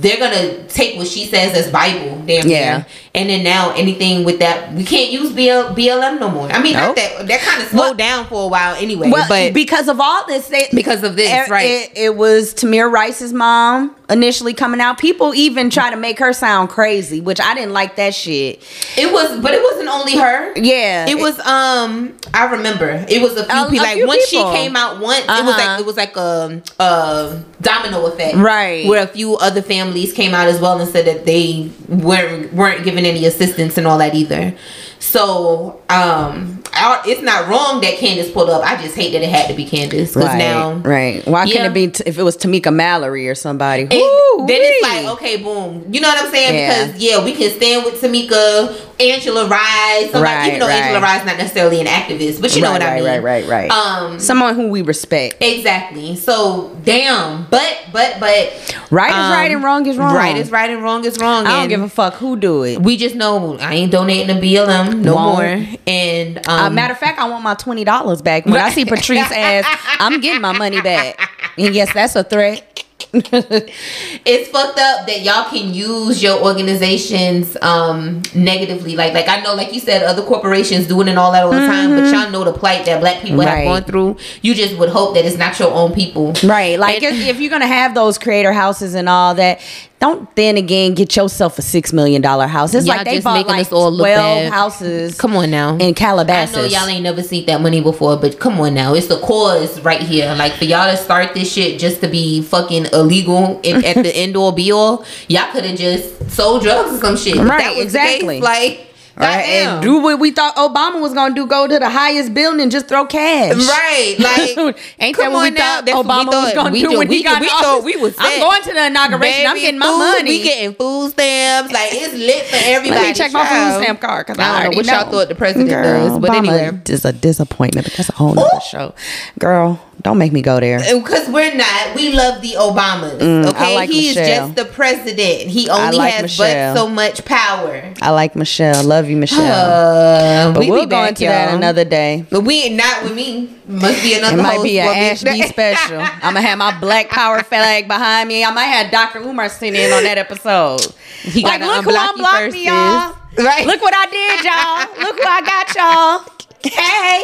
they're gonna take what she says as Bible, damn Yeah. near. And then now anything with that, we can't use BL, BLM no more. I mean, Nope. that that kind of slowed Well- down for a while anyway. Well, but because of all this, they, Because of this, it, right. It, it was Tamir Rice's mom initially coming out. People even try to make her sound crazy, which I didn't like that shit. It was, but it wasn't only her. Yeah, It was um I remember it was a few A- people a like few once people. she came out once it was Uh-huh. like it was like a, a domino effect Right. where a few other families came out as well and said that they weren't weren't given any assistance and all that either so um I, it's not wrong that Candace pulled up I just hate that it had to be Candace because right, now right. Why Yeah. couldn't it be t- if it was Tamika Mallory or somebody? then it's like, okay, boom. You know what I'm saying? Yeah. Because yeah, we can stand with Tamika, Angela Rye, somebody, Right, even though right. Angela Rye not necessarily an activist, but you know right, what I right, mean. right, right, right. Um, someone who we respect. exactly. So damn, but but but Right is um, right and wrong is wrong. Right is right and wrong is wrong. I don't give a fuck who do it. we just know I ain't donating to BLM no Won't. more. And um, uh, matter of fact, I want my twenty dollars back. When I see Patrisse ass, I'm getting my money back. And yes, that's a threat. it's fucked up that y'all can use your organizations um negatively. Like like I know, like you said, other corporations doing it all that all the time, but y'all know the plight that black people Mm-hmm. Right. have gone through. You just would hope that it's not your own people. Right. Like And- if, if you're gonna have those creator houses and all that, don't then again get yourself a six million dollar house. It's Y'all like they bought making like us all look twelve bad. houses. Come on now. in Calabasas. I know y'all ain't never seen that money before, but come on now, it's the cause right here. Like for y'all to start this shit just to be fucking illegal in, at the end all be all, y'all could have just sold drugs or some shit. Right, that was exactly. case, like, Right, and goddamn. do what we thought Obama was gonna do: go to the highest building and just throw cash. Right, like ain't that what we now, thought that's what we Obama was gonna We do do- when we he got we in thought office? we was I'm going to the inauguration. I'm getting my food, money. We getting food stamps. Like it's lit for everybody. Let me check my food stamp card because I, I don't know what y'all thought the president Girl, does, but Obama anyway. is a disappointment. But that's a whole nother show. Girl, don't make me go there. Because we're not. We love the Obamas. Mm, okay, like he's Michelle. just the president. He only like has Michelle. but so much power. I like Michelle. Love you, Michelle. Uh, but we we'll be go back, into that another day. But we not with me. Must be another. It might be an for me. Ash B special. I'm gonna have my black power flag behind me. I might have Dr. Umar sitting in on that episode. He like, look who unblock unblocked me, y'all. Right. Look what I did, y'all. Look who I got, y'all. Hey.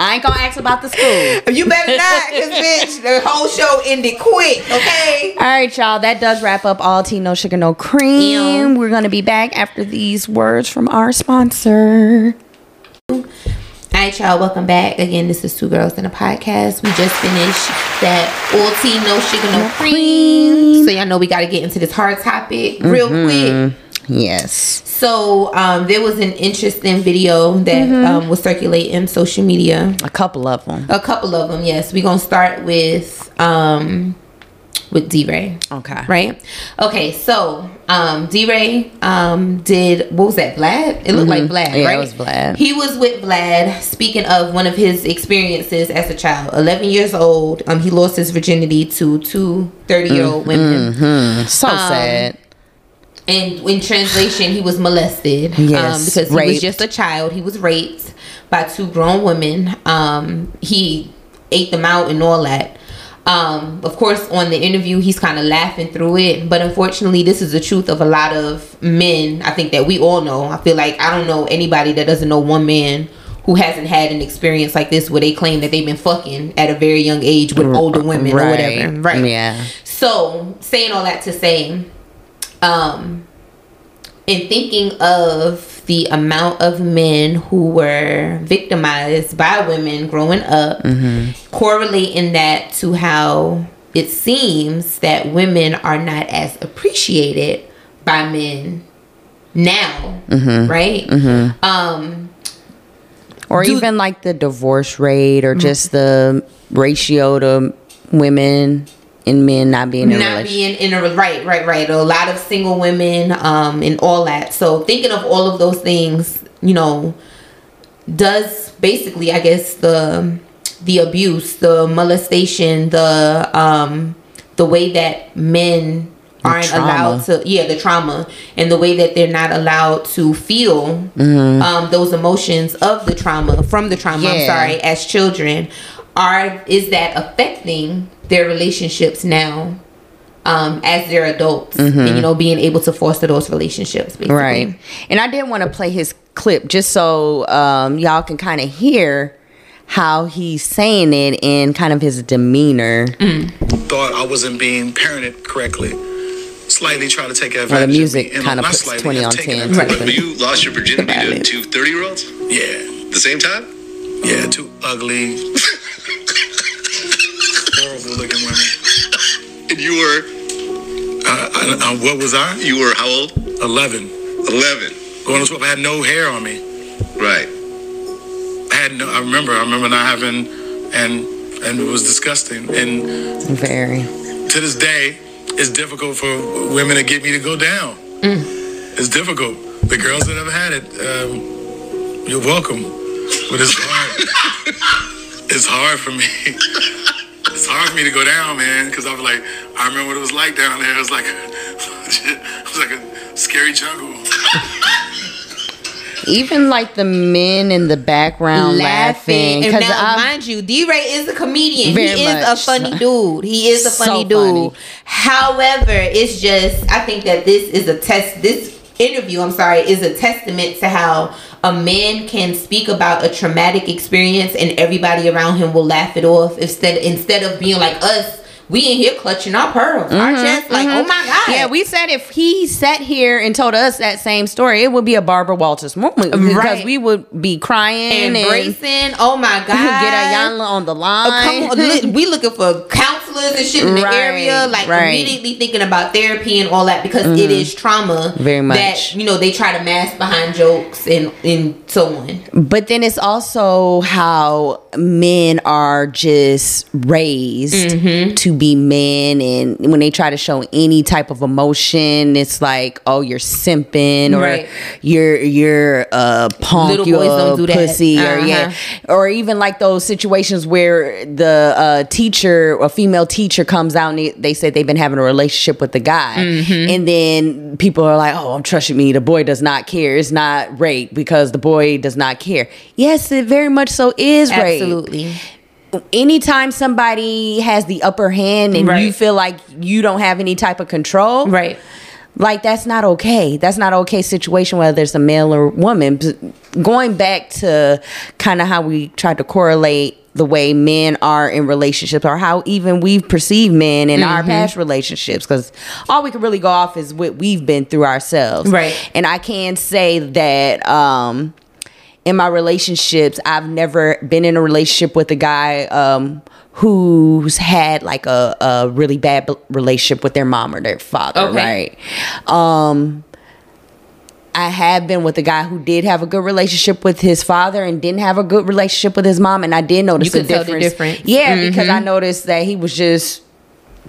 I ain't gonna ask about the school. You better not, cause bitch, the whole show ended quick. Okay. All right, y'all. That does wrap up all tea, no sugar, no cream. Ew. We're gonna be back after these words from our sponsor. All right, y'all. Welcome back again. This is Two Girls in a Podcast. We just finished that all tea, no sugar, no cream. So y'all know we got to get into this hard topic real mm-hmm. quick. Yes. So um, there was an interesting video that Mm-hmm. um, was circulating social media. A couple of them. A couple of them, yes. We're gonna start with um, with DeRay. Okay. Right. Okay. So um, DeRay um, did what was that? Vlad. It looked like Vlad. Mm-hmm. Yeah, it was Vlad. He was with Vlad. Speaking of one of his experiences as a child, 11 years old. Um, he lost his virginity to two 30 year old women. So Um, sad. And in translation, he was molested um, Yes, because he was just a child. He was raped by two grown women. Um, he ate them out and all that. Um, of course, on the interview, he's kind of laughing through it, but unfortunately, this is the truth of a lot of men. I think that we all know. I feel like I don't know anybody that doesn't know one man who hasn't had an experience like this where they claim that they've been fucking at a very young age with older women or whatever. Right. Yeah. So, saying all that to say, um, in thinking of the amount of men who were victimized by women growing up, correlating that to how it seems that women are not as appreciated by men now, right? Um, Or Do- even like the divorce rate or just the ratio to women and men not being in a not relationship. being in a right right right a lot of single women um and all that so thinking of all of those things you know does basically i guess the the abuse the molestation the um the way that men aren't trauma. allowed to yeah the trauma and the way that they're not allowed to feel Mm-hmm. um those emotions of the trauma from the trauma i'm sorry as children are is that affecting their relationships now um as they're adults and you know being able to foster those relationships basically. Mm-hmm. Right. And I did want to play his clip just so um, y'all can kind of hear how he's saying it in kind of his demeanor. thought I wasn't being parented correctly. Slightly trying to take advantage Well, the of music kinda not puts slightly, 20 on 10. advantage Right. of. You lost your virginity to two 30 year olds? Yeah, The same time? yeah, two ugly, horrible looking women. And you were, Uh, I, I, what was I? you were how old? 11. 11. Going to school, I had no hair on me. Right. I had no. I remember. I remember not having, and and it was disgusting. And Very. to this day, it's difficult for women to get me to go down. It's difficult. The girls that have had it, um, you're welcome, but it's hard. it's hard for me. It's hard for me to go down, man, because I was like, I remember what it was like down there. It was like, it was like a scary jungle. even like the men in the background laughing. And Because now, mind you, DeRay is a comedian. He is much a funny so. dude. He is a So funny dude. funny. However, it's just I think that this is a test. This interview, I'm sorry, is a testament to how a man can speak about a traumatic experience and everybody around him will laugh it off instead instead of being like us. We in here clutching our pearls, our chest, like, oh my god. Mm-hmm, Yeah, we said if he sat here and told us that same story, it would be a Barbara Walters moment because we would be crying and embracing. Oh my god, get Iyanla on the Oh, line. come on, look, we looking for counselors and shit in the Right, area, like right. immediately thinking about therapy and all that because it is trauma. Very much. that you know they try to mask behind jokes and and so on. But then it's also how men are just raised Mm-hmm. to be men, and when they try to show any type of emotion, it's like, oh, you're simping, or Right. you're you're a punk, Little you're boys a don't do that. pussy, or yeah, Uh-huh. or even like those situations where the uh, teacher, a female teacher, comes out and they, they say they've been having a relationship with the guy, Mm-hmm. and then people are like, "Oh, I'm trusting me, the boy does not care. It's not rape because the boy does not care." Yes, it very much so is rape. Absolutely. Anytime somebody has the upper hand and you feel like you don't have any type of control, Right. like that's not okay that's not okay situation whether it's a male or woman going back to kind of how we tried to correlate the way men are in relationships or how even we perceive men in our past relationships because all we can really go off is what we've been through ourselves Right. and i can say that um in my relationships i've never been in a relationship with a guy um who's had like a, a really bad relationship with their mom or their father Okay. right um I have been with a guy who did have a good relationship with his father and didn't have a good relationship with his mom, and I did notice You could a tell the difference. difference. Yeah, because Mm-hmm. I noticed that he was just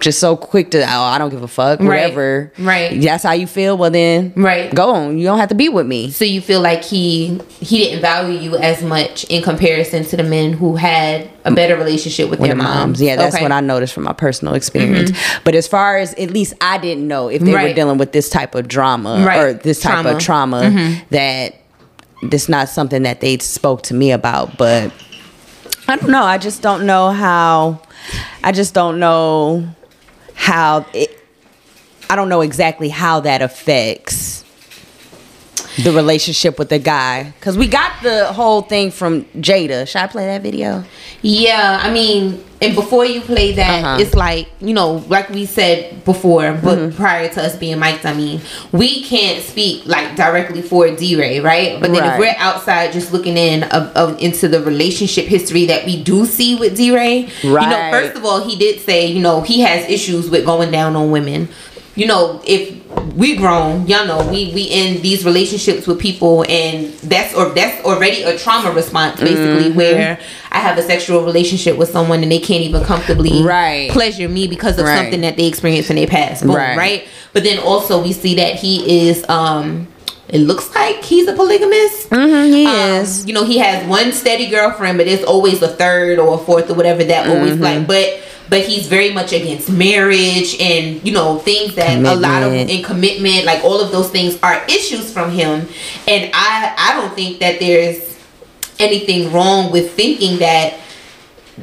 just so quick to oh I don't give a fuck Right. whatever Right. that's how you feel well then Right. go on you don't have to be with me So you feel like he he didn't value you as much in comparison to the men who had a mm. better relationship with, with their the moms. moms. Yeah, that's Okay. what I noticed from my personal experience. Mm-hmm. But as far as at least I didn't know if they were dealing with this type of drama Right. or this type of trauma mm-hmm. that this not something that they spoke to me about. But I don't know. I just don't know how. I just don't know how it. I don't know exactly how that affects the relationship with the guy because we got the whole thing from Jada. Should I play that video? Yeah, I mean, and before you play that, Uh-huh. it's like you know, like we said before, but Mm-hmm. prior to us being mic'd, I mean, we can't speak like directly for DeRay, right? But then if we're outside just looking in of, of into the relationship history that we do see with DeRay, right. you know, first of all, he did say, you know, he has issues with going down on women. You know, if we grown, y'all know we we in these relationships with people, and that's or that's already a trauma response, basically, Mm-hmm. where I have a sexual relationship with someone and they can't even comfortably Right. pleasure me because of Right. something that they experienced in their past. Boom, Right. right. But then also we see that he is um it looks like he's a polygamist. Mm-hmm, he Um, is. You know, he has one steady girlfriend, but it's always a third or a fourth or whatever that always Mm-hmm. like but but he's very much against marriage and you know things that a lot of Commitment. in commitment like all of those things are issues from him and i i don't think that there's anything wrong with thinking that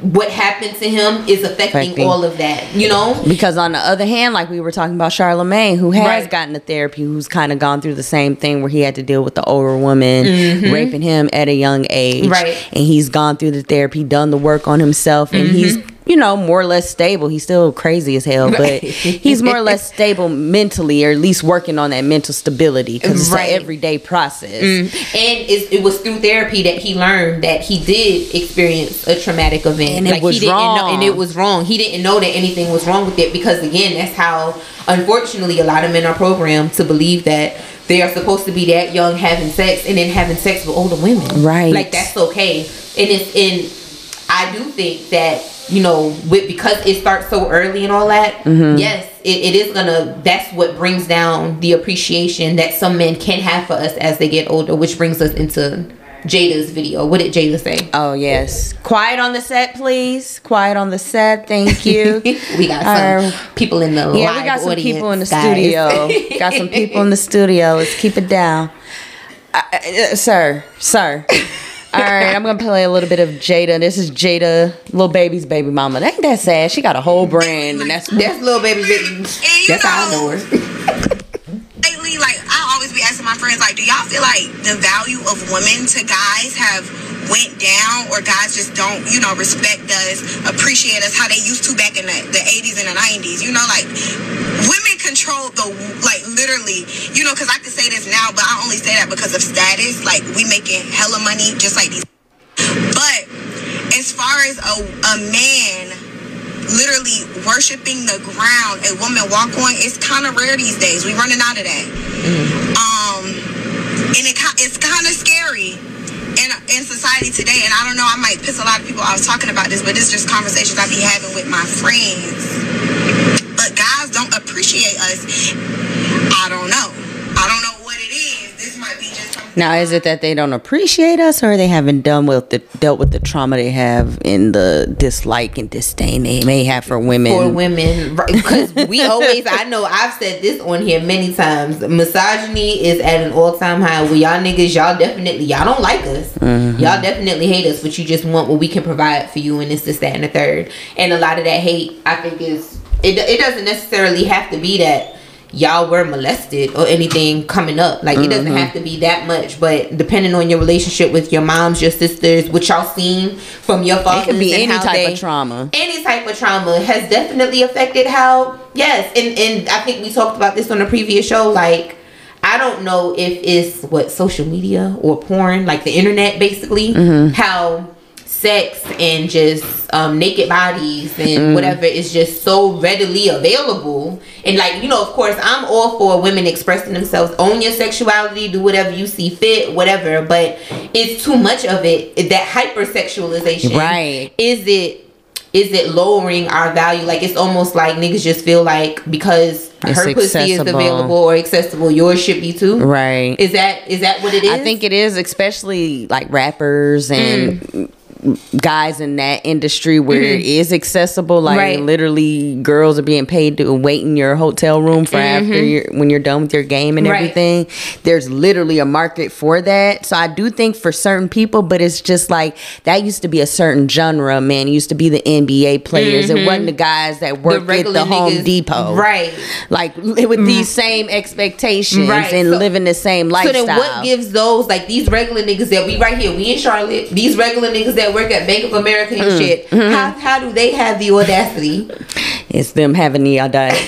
what happened to him is affecting, Affecting. all of that you know Because on the other hand, like we were talking about Charlemagne, who has Right. gotten to therapy, who's kind of gone through the same thing where he had to deal with the older woman raping him at a young age. Mm-hmm. Right. And he's gone through the therapy, done the work on himself, and he's, Mm-hmm. You know, more or less stable. He's still crazy as hell, but he's more or less stable mentally, or at least working on that mental stability because it's Right. an everyday process. Mm. and it's, it was through therapy that he learned that he did experience a traumatic event And it was he didn't know wrong. and it was wrong he didn't know that anything was wrong with it because again that's how unfortunately a lot of men are programmed to believe that they are supposed to be that young having sex and then having sex with older women Right. like that's okay and it's in i do think that you know with because it starts so early and all that Mm-hmm. yes it, it is gonna that's what brings down the appreciation that some men can have for us as they get older which brings us into jada's video what did jada say Oh yes, quiet on the set, please. Quiet on the set. Thank you. we got some Our- people in the Yeah, live we got some audience, people in the guys. studio. got some people in the studio. Let's keep it down. Uh, sir, sir. All right, I'm gonna play a little bit of Jada. This is Jada, Lil Baby's baby mama. Ain't that sad? She got a whole brand, and that's That's little baby. That's how I know- know her. lately, like I always be asking my friends, like, do y'all feel like the value of women to guys have went down, or guys just don't, you know, respect us, appreciate us how they used to back in the, the 80s and the 90s? You know, like women control the like literally, you know, because I can say this now, but I only say that because of status. Like we making hella money, just like these. But as far as a, a man literally worshiping the ground a woman walk on, it's kind of rare these days. We running out of that. Um, and it it's kind of scary in in society today. And I don't know, I might piss a lot of people. I was talking about this, but this is just conversations I be having with my friends. But guys don't appreciate us. I don't know. I don't know what it is. This might be just something. Now, is it that they don't appreciate us, or they haven't done with the dealt with the trauma they have in the dislike and disdain they may have for women? for women because we always i know i've said this on here many times misogyny is at an all-time high we y'all niggas y'all definitely y'all don't like us mm-hmm. y'all definitely hate us but you just want what we can provide for you and it's this that and the third and a lot of that hate i think is it, it doesn't necessarily have to be that y'all were molested or anything coming up. Like it doesn't mm-hmm. have to be that much but depending on your relationship with your moms your sisters what y'all seen from your fathers It could be any type they- of trauma. any type of trauma has definitely affected how yes and and i think we talked about this on a previous show like i don't know if it's what social media or porn like the internet basically mm-hmm. how sex and just um, naked bodies and whatever is just so readily available. And like you know of course i'm all for women expressing themselves own your sexuality do whatever you see fit whatever. But it's too much of it that hypersexualization. Right. is it is it lowering our value? Like it's almost like niggas just feel like because It's her pussy is available or accessible yours should be too. Right. is that is that what it is I think it is, especially like rappers and guys in that industry where it mm-hmm. is accessible. Like Right. literally, girls are being paid to wait in your hotel room for mm-hmm. after you when you're done with your game and Right. everything. There's literally a market for that. So I do think for certain people, but it's just like that used to be a certain genre. Man, it used to be the NBA players. It wasn't mm-hmm. the guys that work at the Home niggas. Depot, Right. Like with these same expectations Right. and So- living the same lifestyle. So then, what gives those like these regular niggas that we right here, we in Charlotte, these regular niggas that work at Bank of America and shit, how how do they have the audacity? It's them having the audacity.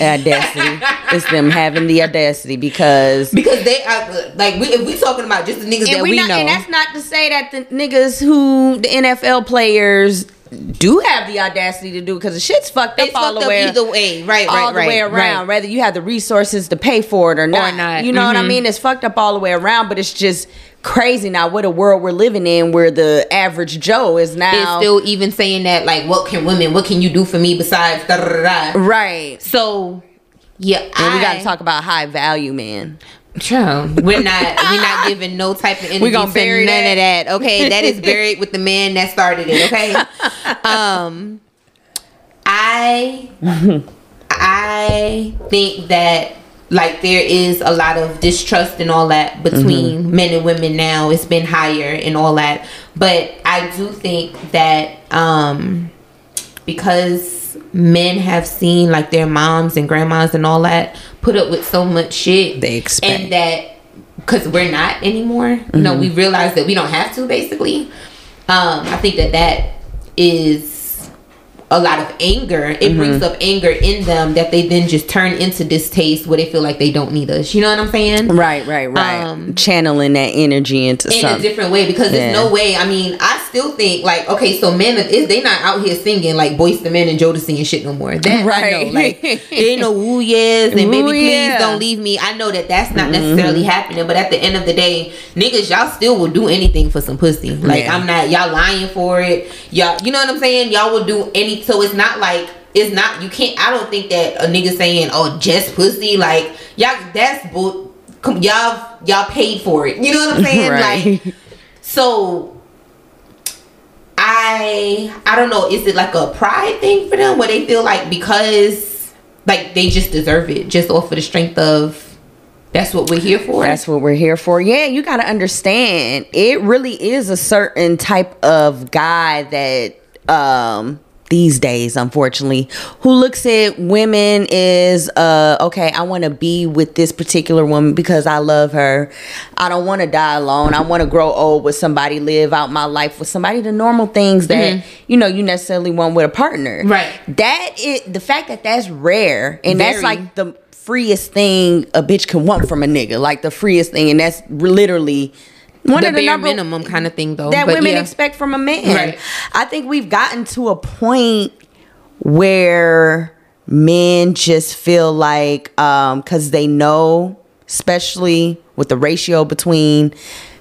it's them having the audacity because. Because they are like we if we talking about just the niggas that we, we not, know. and that's not to say that the niggas who the NFL players do have the audacity to do because the shit's fucked up it's all fucked the up way either way, right? all right, the right, way around. right. Whether you have the resources to pay for it or not, not. you know what I Mhm. mean? It's fucked up all the way around. But it's just crazy now. What a world we're living in, where the average Joe is now It's still even saying that like, what can women? What can you do for me besides da da da? right. So yeah, And we gotta talk about high value, man. True. we're not we're not giving no type of energy we're gonna bury none that. of that. Okay, that is buried with the man that started it. Okay, um, I I think that like there is a lot of distrust and all that between men and women now. It's been higher and all that, but I do think that um because men have seen like their moms and grandmas and all that put up with so much shit They expect. and that because we're not anymore. You know we realize that we don't have to basically. Um i think that that is a lot of anger it brings up anger in them that they then just turn into distaste where they feel like they don't need us you know what i'm saying Right, right, right. Um, Channeling that energy into in a different way because there's no way. I mean, I still think like okay, so men is they not out here singing like Boyz II Men and Jodeci and shit no more. That I Right. know, like ain't no woo yes and baby please yeah. don't leave me. I know that that's not necessarily happening, but at the end of the day, niggas y'all still will do anything for some pussy. Like Yeah. I'm not y'all lying for it. Y'all, you know what I'm saying? Y'all will do So it's not like. It's not you can't I don't think that a nigga saying oh just pussy like y'all that's bull y'all y'all paid for it you know what I'm saying Right. like so I I don't know, is it like a pride thing for them where they feel like because like they just deserve it just off of the strength of That's what we're here for. That's what we're here for. Yeah, you got to understand. It really is a certain type of guy that um these days unfortunately who looks at women is uh okay I want to be with this particular woman because I love her. I don't want to die alone. I want to grow old with somebody, live out my life with somebody the normal things that Mhm. you know you necessarily want with a partner. Right. That is the fact that that's rare and that's like the freest thing a bitch can want from a nigga. Like the freest thing and that's literally one the of the bare number minimum kind of thing, though. that But women yeah. expect from a man. Right. I think we've gotten to a point where men just feel like um cuz they know especially with the ratio between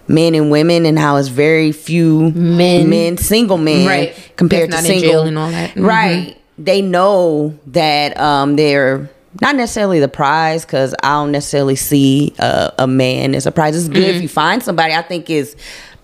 men and women and how it's very few Men. men single men Right. compared That's to single and all that. Mhm. right they know that um they're not necessarily the prize because I don't necessarily see a, a man as a prize. It's good if you find somebody I think is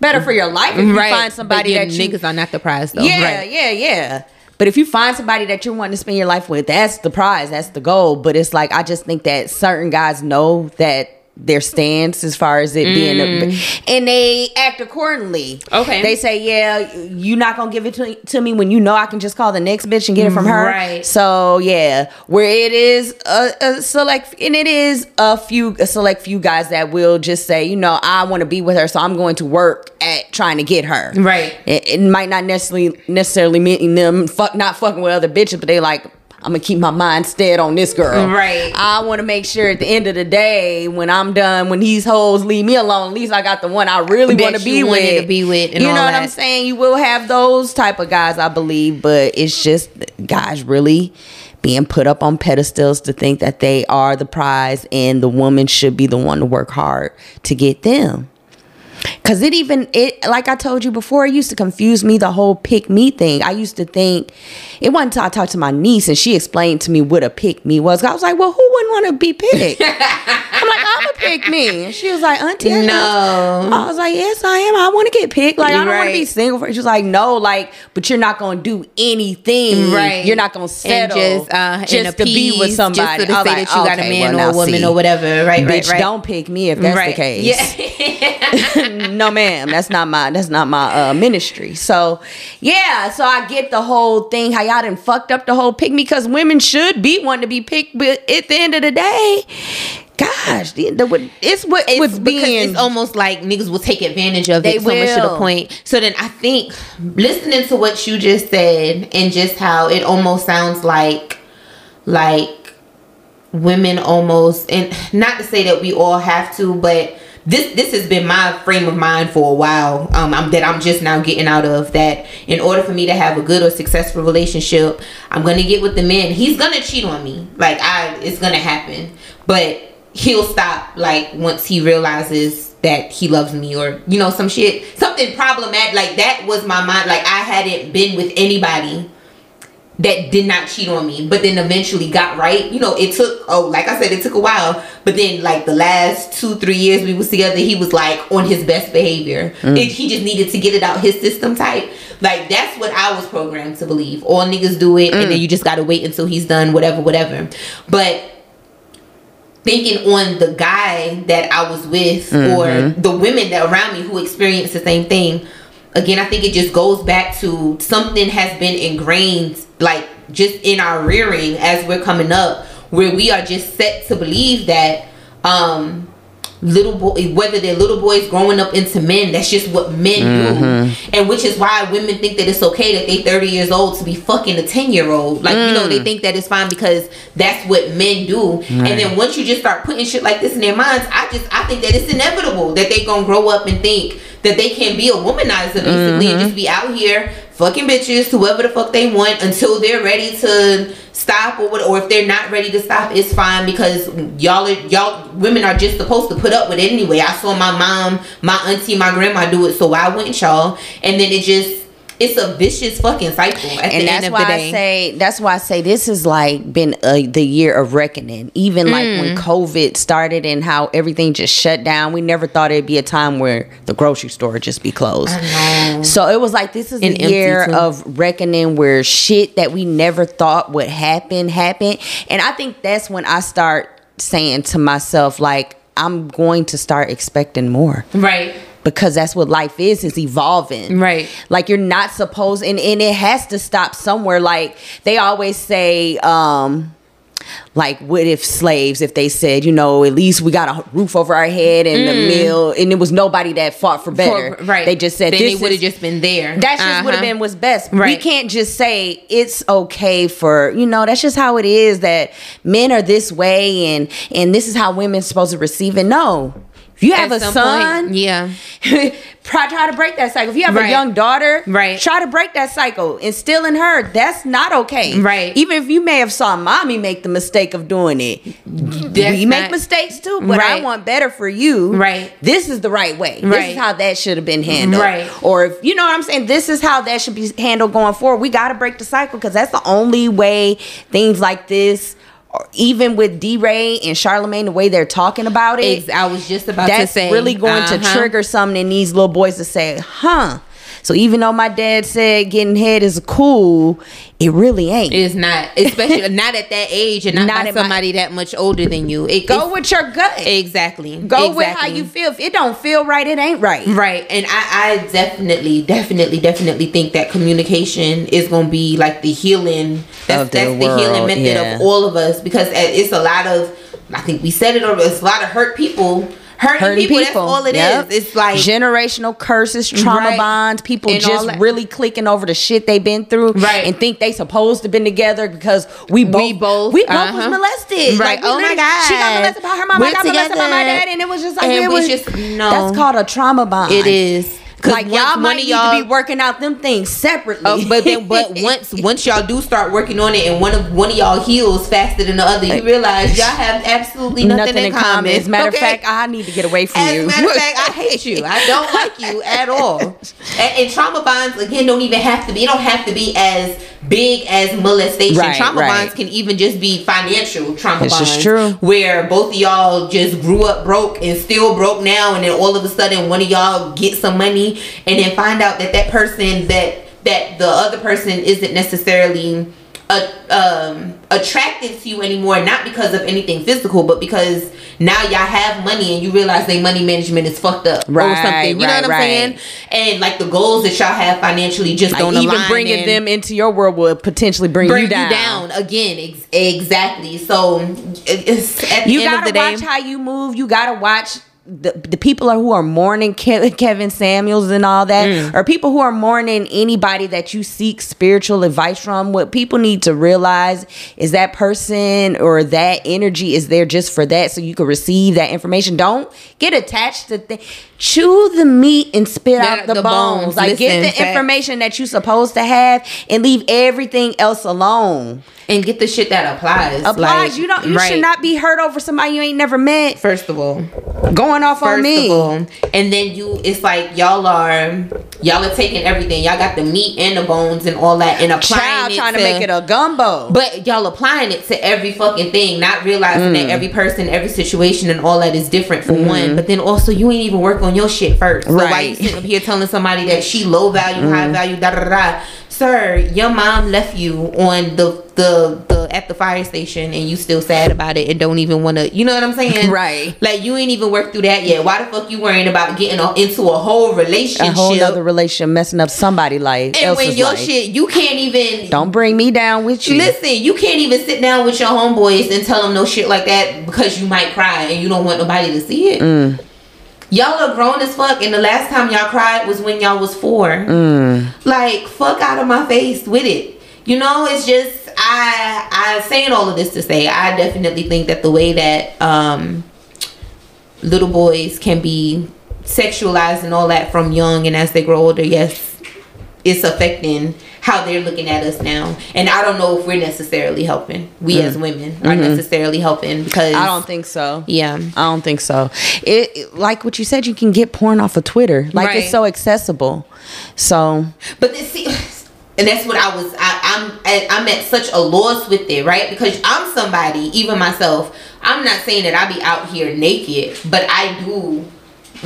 better for your life if you Mm-hmm. right. find somebody that you niggas are not the prize though. yeah, right. yeah, yeah. But if you find somebody that you're wanting to spend your life with, that's the prize, that's the goal. But it's like I just think that certain guys know that their stance as far as it being, a, and they act accordingly. Mm. Okay. they say, "Yeah, you're not gonna give it to, to me when you know I can just call the next bitch and get it from her." Right. So yeah, where it is a, a select, and it is a few, a select few guys that will just say, you know, I want to be with her, so I'm going to work at trying to get her. Right. It, it might not necessarily necessarily mean them fuck not fucking with other bitches, but they like I'm gonna keep my mind stead on this girl. Right. I want to make sure at the end of the day, when I'm done, when these hoes leave me alone, at least I got the one I really want to be with. to be with you know what I'm saying? You will have those type of guys, I believe, but it's just guys really being put up on pedestals to think that they are the prize and the woman should be the one to work hard to get them. Cause it even it like I told you before, it used to confuse me the whole pick me thing. I used to think it wasn't until I talked to my niece and she explained to me what a pick me was. I was like, well, who wouldn't want to be picked? I'm like, I'm a pick me. And she was like, Auntie, No. I was like, yes, I am. I want to get picked. Like, I don't want to be single. For, she was like, no, like, but you're not gonna do anything. Right. You're not gonna And settle just, uh, just and to be with somebody. Just to I was say like, that you got a man well, or a woman see. or whatever. Right, right, right. don't pick me if that's right. the case. Yeah. no ma'am that's not my that's not my uh, ministry so yeah so i get the whole thing how y'all done fucked up the whole pick me because women should be wanting to be picked but at the end of the day gosh the, the, it's what it's with being it's almost like niggas will take advantage of They it so much to the point. So then I think listening to what you just said and just how it almost sounds like like women almost and not to say that we all have to, but this this has been my frame of mind for a while. Um, I'm, that I'm just now getting out of that. In order for me to have a good or successful relationship, I'm gonna get with the man. He's gonna cheat on me. Like I, it's gonna happen. But he'll stop. Like once he realizes that he loves me, or you know, some shit, something problematic. Like that was my mind. Like I hadn't been with anybody that did not cheat on me, but then eventually got right. You know, it took oh, like I said, it took a while. But then like the last two, three years we was together, he was like on his best behavior. Mm. It, he just needed to get it out his system type. Like that's what I was programmed to believe. All niggas do it, and then you just gotta wait until he's done, whatever, whatever. But thinking on the guy that I was with or the women that around me who experienced the same thing. Again, I think it just goes back to something has been ingrained, like just in our rearing as we're coming up, where we are just set to believe that um little boy whether they're little boys growing up into men that's just what men do. Mm-hmm. And which is why women think that it's okay that they 30 years old to be fucking a 10 year old like you know they mm. think that it's fine because that's what men do. And then once you just start putting shit like this in their minds i just i think that it's inevitable that they gonna grow up and think that they can be a womanizer basically and mm-hmm. just be out here fucking bitches whoever the fuck they want until they're ready to stop or what or if they're not ready to stop it's fine because y'all are y'all women are just supposed to put up with it anyway. I saw my mom my auntie my grandma do it so why wouldn't y'all? And then it just it's a vicious fucking cycle and that's why I say that's why I say this has like been a, the year of reckoning. Even like Mm. when COVID started and how everything just shut down, we never thought it'd be a time where the grocery store would just be closed. So it was like this is And a year of reckoning where shit that we never thought would happen happened, and I think that's when I start saying to myself like I'm going to start expecting more Right. Because that's what life is is evolving Right. like you're not supposed and, and it has to stop somewhere like they always say um like what if slaves if they said you know at least we got a roof over our head and a meal and it was nobody that fought for better Mm. For- right. they just said then this they would have just been there. that just would have Uh-huh. been what's best. right. We can't just say it's okay for you know that's just how it is that men are this way and and this is how women's supposed to receive it. No, if you have At a son, point, yeah. try to break that cycle. If you have Right. a young daughter, Right. try to break that cycle. Instill in her that's not okay. Right. Even if you may have saw mommy make the mistake of doing it, That's we make mistakes too. But I want better for you. Right. This is the right way. This is how that should have been handled. Right. Or if you know what I'm saying, this is how that should be handled going forward. We got to break the cycle because that's the only way things like this. Even with DeRay and Charlemagne, the way they're talking about it, I was just about that's to say that's really going to uh-huh. trigger something in these little boys to say, huh. So even though my dad said getting head is cool, it really ain't. It's not, especially not at that age and not, Not by at my- somebody that much older than you. It, Go with your gut. exactly. Go with how you feel. If it don't feel right, it ain't right. Right. And I, I definitely, definitely, definitely think that communication is gonna be like the healing that's Of the that's the healing world, method yeah. of all of us because uh, it's a lot of I think we said it already, it's a lot of hurt people. Hurting, Hurting people, people. that's all it is. Yep. It's like generational curses, trauma Right. bonds, people And just really clicking over the shit they've been through, Right. And think they supposed to been together because we both We both, we both uh-huh. was molested, Right. Like, Oh my god, she got molested by her mom, We're I got molested by my dad, and it was just like And it we was just- no. That's called a trauma bond. it is. Like y'all might need y'all- to be working out them things separately. Oh, but then, but once once y'all do start working on it, and one of one of y'all heals faster than the other, you uh, realize y'all have absolutely nothing, in, common. As a matter Okay? of fact, I need to get away from As you. As a matter of fact, I hate you. I don't like you at all. And, and trauma bonds again don't even have to be. It don't have to be as big as molestation. Right, trauma right. bonds can even just be financial trauma This is bonds. true. Where both of y'all just grew up broke and still broke now, and then all of a sudden one of y'all get some money, and then find out that that person that that the other person isn't necessarily uh, um, attracted to you anymore, not because of anything physical, but because now y'all have money and you realize their money management is fucked up or something. You know what I'm right. saying? And like the goals that y'all have financially just Like, don't even bringing them into your world would potentially bring, bring you down. again. Ex- exactly. So it's at the You end gotta the day. watch how you move. You gotta watch the, the people are who are mourning Ke- Kevin Samuels and all that, Mm. or people who are mourning anybody that you seek spiritual advice from. What people need to realize is that person or that energy is there just for that, so you can receive that information. Don't get attached to things. Chew the meat and spit That- out the, the bones. bones. Like get the fact. information that you're supposed to have and leave everything else alone. And get the shit that applies. Applies. Like, you don't. You right. should not be hurt over somebody you ain't never met. First of all, Going off on me. of all, and then you, it's like y'all are, y'all are taking everything. Y'all got the meat and the bones and all that, and applying Child it trying to make it a gumbo. But y'all applying it to every fucking thing, not realizing Mm. that every person, every situation, and all that is different for one. But then also, you ain't even work on your shit first. So why you. Right. Mm. sitting up here telling somebody that she low value, high value, da da da? Sir, your mom left you on the the the at the fire station, and you still sad about it, and don't even want to. You know what I'm saying? Right. Like you ain't even worked through that yet. Why the fuck you worrying about getting a, into a whole relationship? a whole other relationship messing up somebody life. and when your life. shit, you can't even Don't bring me down with you. Listen, you can't even sit down with your homeboys and tell them no shit like that because you might cry and you don't want nobody to see it. Mm. Y'all are grown as fuck, and the last time y'all cried was when y'all was four. Mm. Like, fuck out of my face with it. You know, it's just I I saying all of this to say I definitely think that the way that um little boys can be sexualized and all that from young and as they grow older, yes, it's affecting how they're looking at us now. And I don't know if we're necessarily helping. We as women are necessarily helping because Mm. Mm-hmm. I don't think so. Yeah. I don't think so. It, it- like what you said, you can get porn off of Twitter. Like Right. it's so accessible. So But this, see, and that's what I was. I, I'm I- I'm at such a loss with it, right? Because I'm somebody, even myself. I'm not saying that I be out here naked, but I do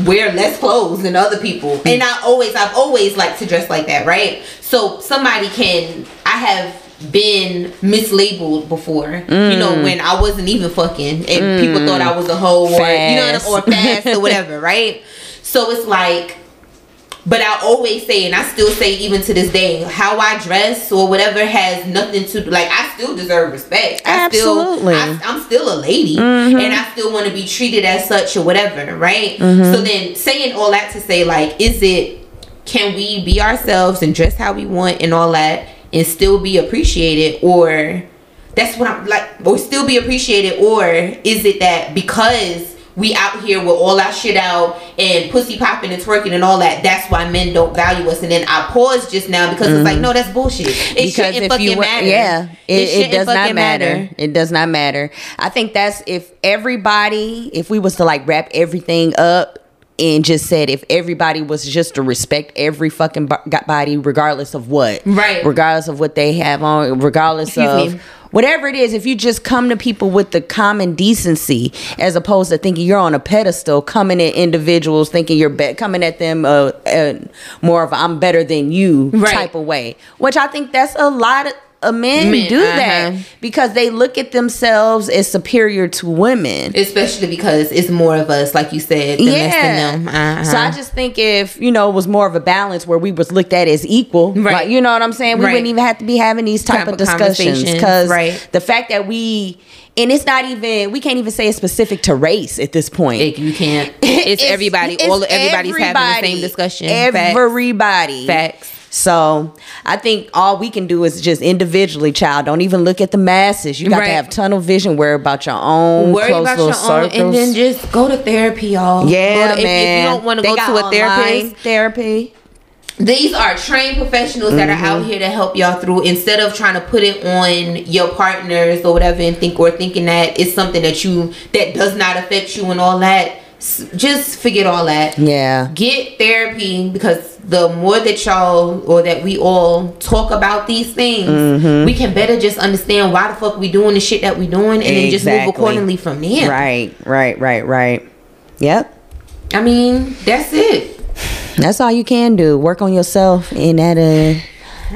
wear less clothes than other people, and I always I've always liked to dress like that, right? So somebody can I have been mislabeled before. You know, Mm. when I wasn't even fucking and people thought I was a hoe or you know or fast or whatever, right? So it's like but I always say, and I still say even to this day, how I dress or whatever has nothing to do. Like I still deserve respect. I Absolutely. Still, I, I'm still a lady, Mhm. and I still want to be treated as such or whatever, right? Mhm. So then saying all that to say, like, is it? Can we be ourselves and dress how we want and all that, and still be appreciated, or that's what I'm like, or still be appreciated, or is it that because we out here with all our shit out and pussy popping and twerking and all that. That's why men don't value us. And then I paused just now because it's like, Mhm. no, that's bullshit. It shouldn't fucking wa- matter. yeah, it, it, shouldn't does not fucking matter. It does not matter. I think that's if everybody, if we was to like wrap everything up and just said if everybody was just to respect every fucking body, regardless of what, Right. regardless of what they have on, regardless Excuse of. me. Whatever it is, if you just come to people with the common decency, as opposed to thinking you're on a pedestal, coming at individuals thinking you're be- coming at them uh, uh, more of a, I'm better than you Right. type of way, which I think that's a lot of uh, men, Men, do that uh-huh. because they look at themselves as superior to women. Especially because it's more of us, like you said, than less than them. Uh-huh. So I just think if you know it was more of a balance where we was looked at as equal, Right. like, you know what I'm saying? We Right. wouldn't even have to be having these type, Type of of discussions because right. the fact that we and it's not even we can't even say it's specific to race at this point. you can't. It's, everybody. it's all everybody's having the same discussion. Facts. Everybody. Facts. So I think all we can do is just individually, child. Don't even look at the masses. You got Right. to have tunnel vision. Worry about your own Worry close about little your own, circles. and then just go to therapy, y'all. yeah, to- if- man. If, you don't want to go to a therapist, therapy. these are trained professionals that are Mm-hmm. out here to help y'all through instead of trying to put it on your partners or whatever and think or thinking that it's something that you that does not affect you and all that just forget all that Yeah. get therapy because the more that y'all or that we all talk about these things Mhm. we can better just understand why the fuck we doing the shit that we doing and then just move accordingly from there Right, right, right, right. Yep. i mean that's it That's all you can do. Work on yourself and that'll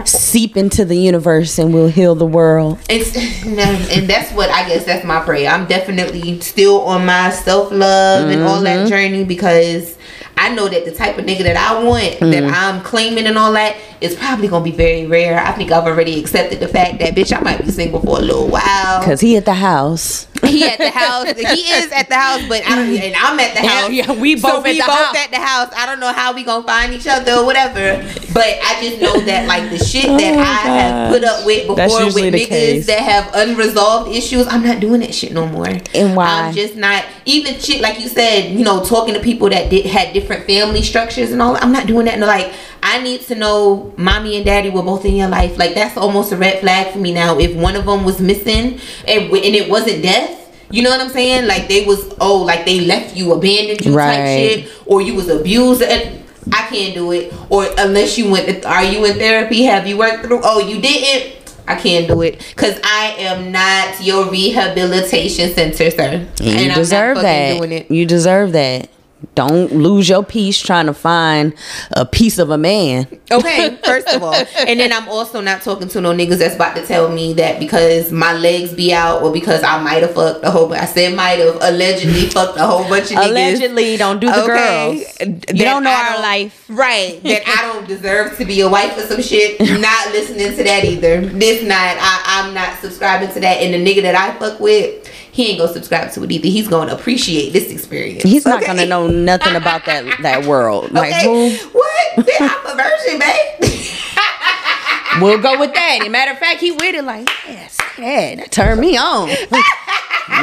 seep into the universe and will heal the world. It's and that's what I guess that's my prayer. I'm definitely still on my self love and all that Mhm. journey because I know that the type of nigga that I want, that Mhm. I'm claiming and all that, is probably gonna be very rare. I think I've already accepted the fact that bitch, I might be single for a little while. Cause he at the house. He at the house. he is at the house, but I don't, and I'm at the house. yeah, we So both at we the both house. at the house. I don't know how we gonna find each other or whatever. But I just know that like the shit that Oh, I have put up with before with the niggas case. that have unresolved issues, I'm not doing that shit no more. And why? I'm just not even shit like you said. You know, talking to people that did had different family structures and all. I'm not doing that. No, like I need to know mommy and daddy were both in your life. Like that's almost a red flag for me now. If one of them was missing and and it wasn't death. You know what I'm saying? Like they was oh, like they left you, abandoned you Right. type shit, or you was abused. And I can't do it. Or unless you went, are you in therapy? Have you worked through? Oh, you didn't. I can't do it because I am not your rehabilitation center, sir. And you I'm deserve that. doing it. You deserve that. Don't lose your peace trying to find a piece of a man. Okay, first of all. And then I'm also not talking to no niggas that's about to tell me that because my legs be out or because I might have fucked a whole bunch. I said might have allegedly fucked a whole bunch of niggas. Allegedly, don't do the girls. You don't know I our life. Right. That I don't deserve to be a wife or some shit. Not listening to that either. This not I, I'm not subscribing to that. And the nigga that I fuck with, he ain't gonna subscribe to it either. He's gonna appreciate this experience. He's not Okay? gonna know nothing about that that world. Like Okay. who? What? Bitch, I'm a virgin, babe. We'll go with that. And matter of fact, he with it like, yes, yeah, that turned me on.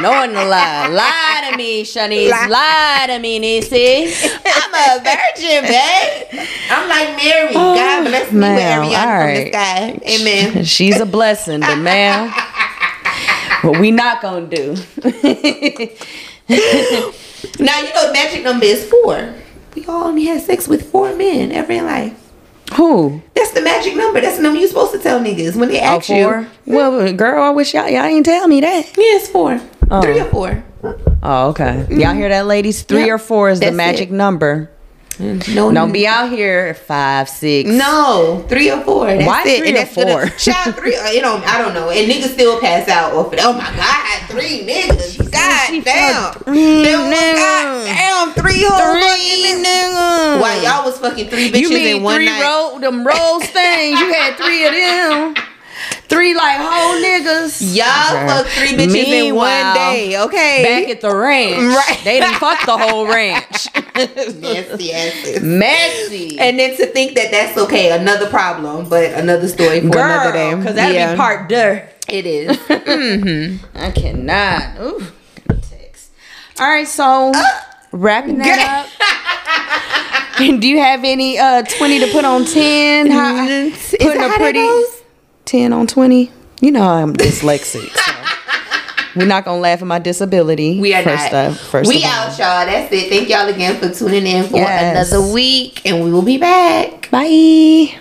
Knowing the lie. Lie to me, Shanice. Lie. Lie to me, Nissy. I'm a virgin, babe. I'm like Mary. God oh, bless me with Ariana all from the sky. Amen. She's a blessing, but ma'am, what we not gonna do. Now you know the magic number is four. We all only had sex with four men ever in life. Who? That's the magic number. That's the number you're supposed to tell niggas when they Oh, ask four? you. Well, girl, I wish y'all y'all ain't tell me that. Yeah, it's four. Oh. Three or four. Oh, okay. Y'all mm-hmm. hear that, ladies? Three Yep. or four is the magic it. number. No, Don't be out here five, six. No, three or four. That's Why it. three and or gonna- four? Child three. uh, You know, I don't know. And niggas still pass out off it. Oh my god, three niggas. God damn. three niggas. God damn, three whole Three fucking niggas. Why y'all was fucking three bitches You mean in one three night? roll them rose things? You had three of them. Three like whole niggas. Y'all fuck three bitches in one day. Okay. Back at the ranch. Right. They didn't fuck the whole ranch. nasty asses. Messy. And then to think that that's okay, another problem, but another story for another day. Because that'll Yeah. be part there. It is. I cannot. Ooh, text. All right, so wrapping that up. Do you have any uh twenty to put on ten? How, Is putting a how that pretty goes? ten on twenty. You know I'm dyslexic. So. We're not gonna laugh at my disability. We are first not. Up, first we of all. out, y'all. That's it. Thank y'all again for tuning in for Yes. another week, and we will be back. Bye.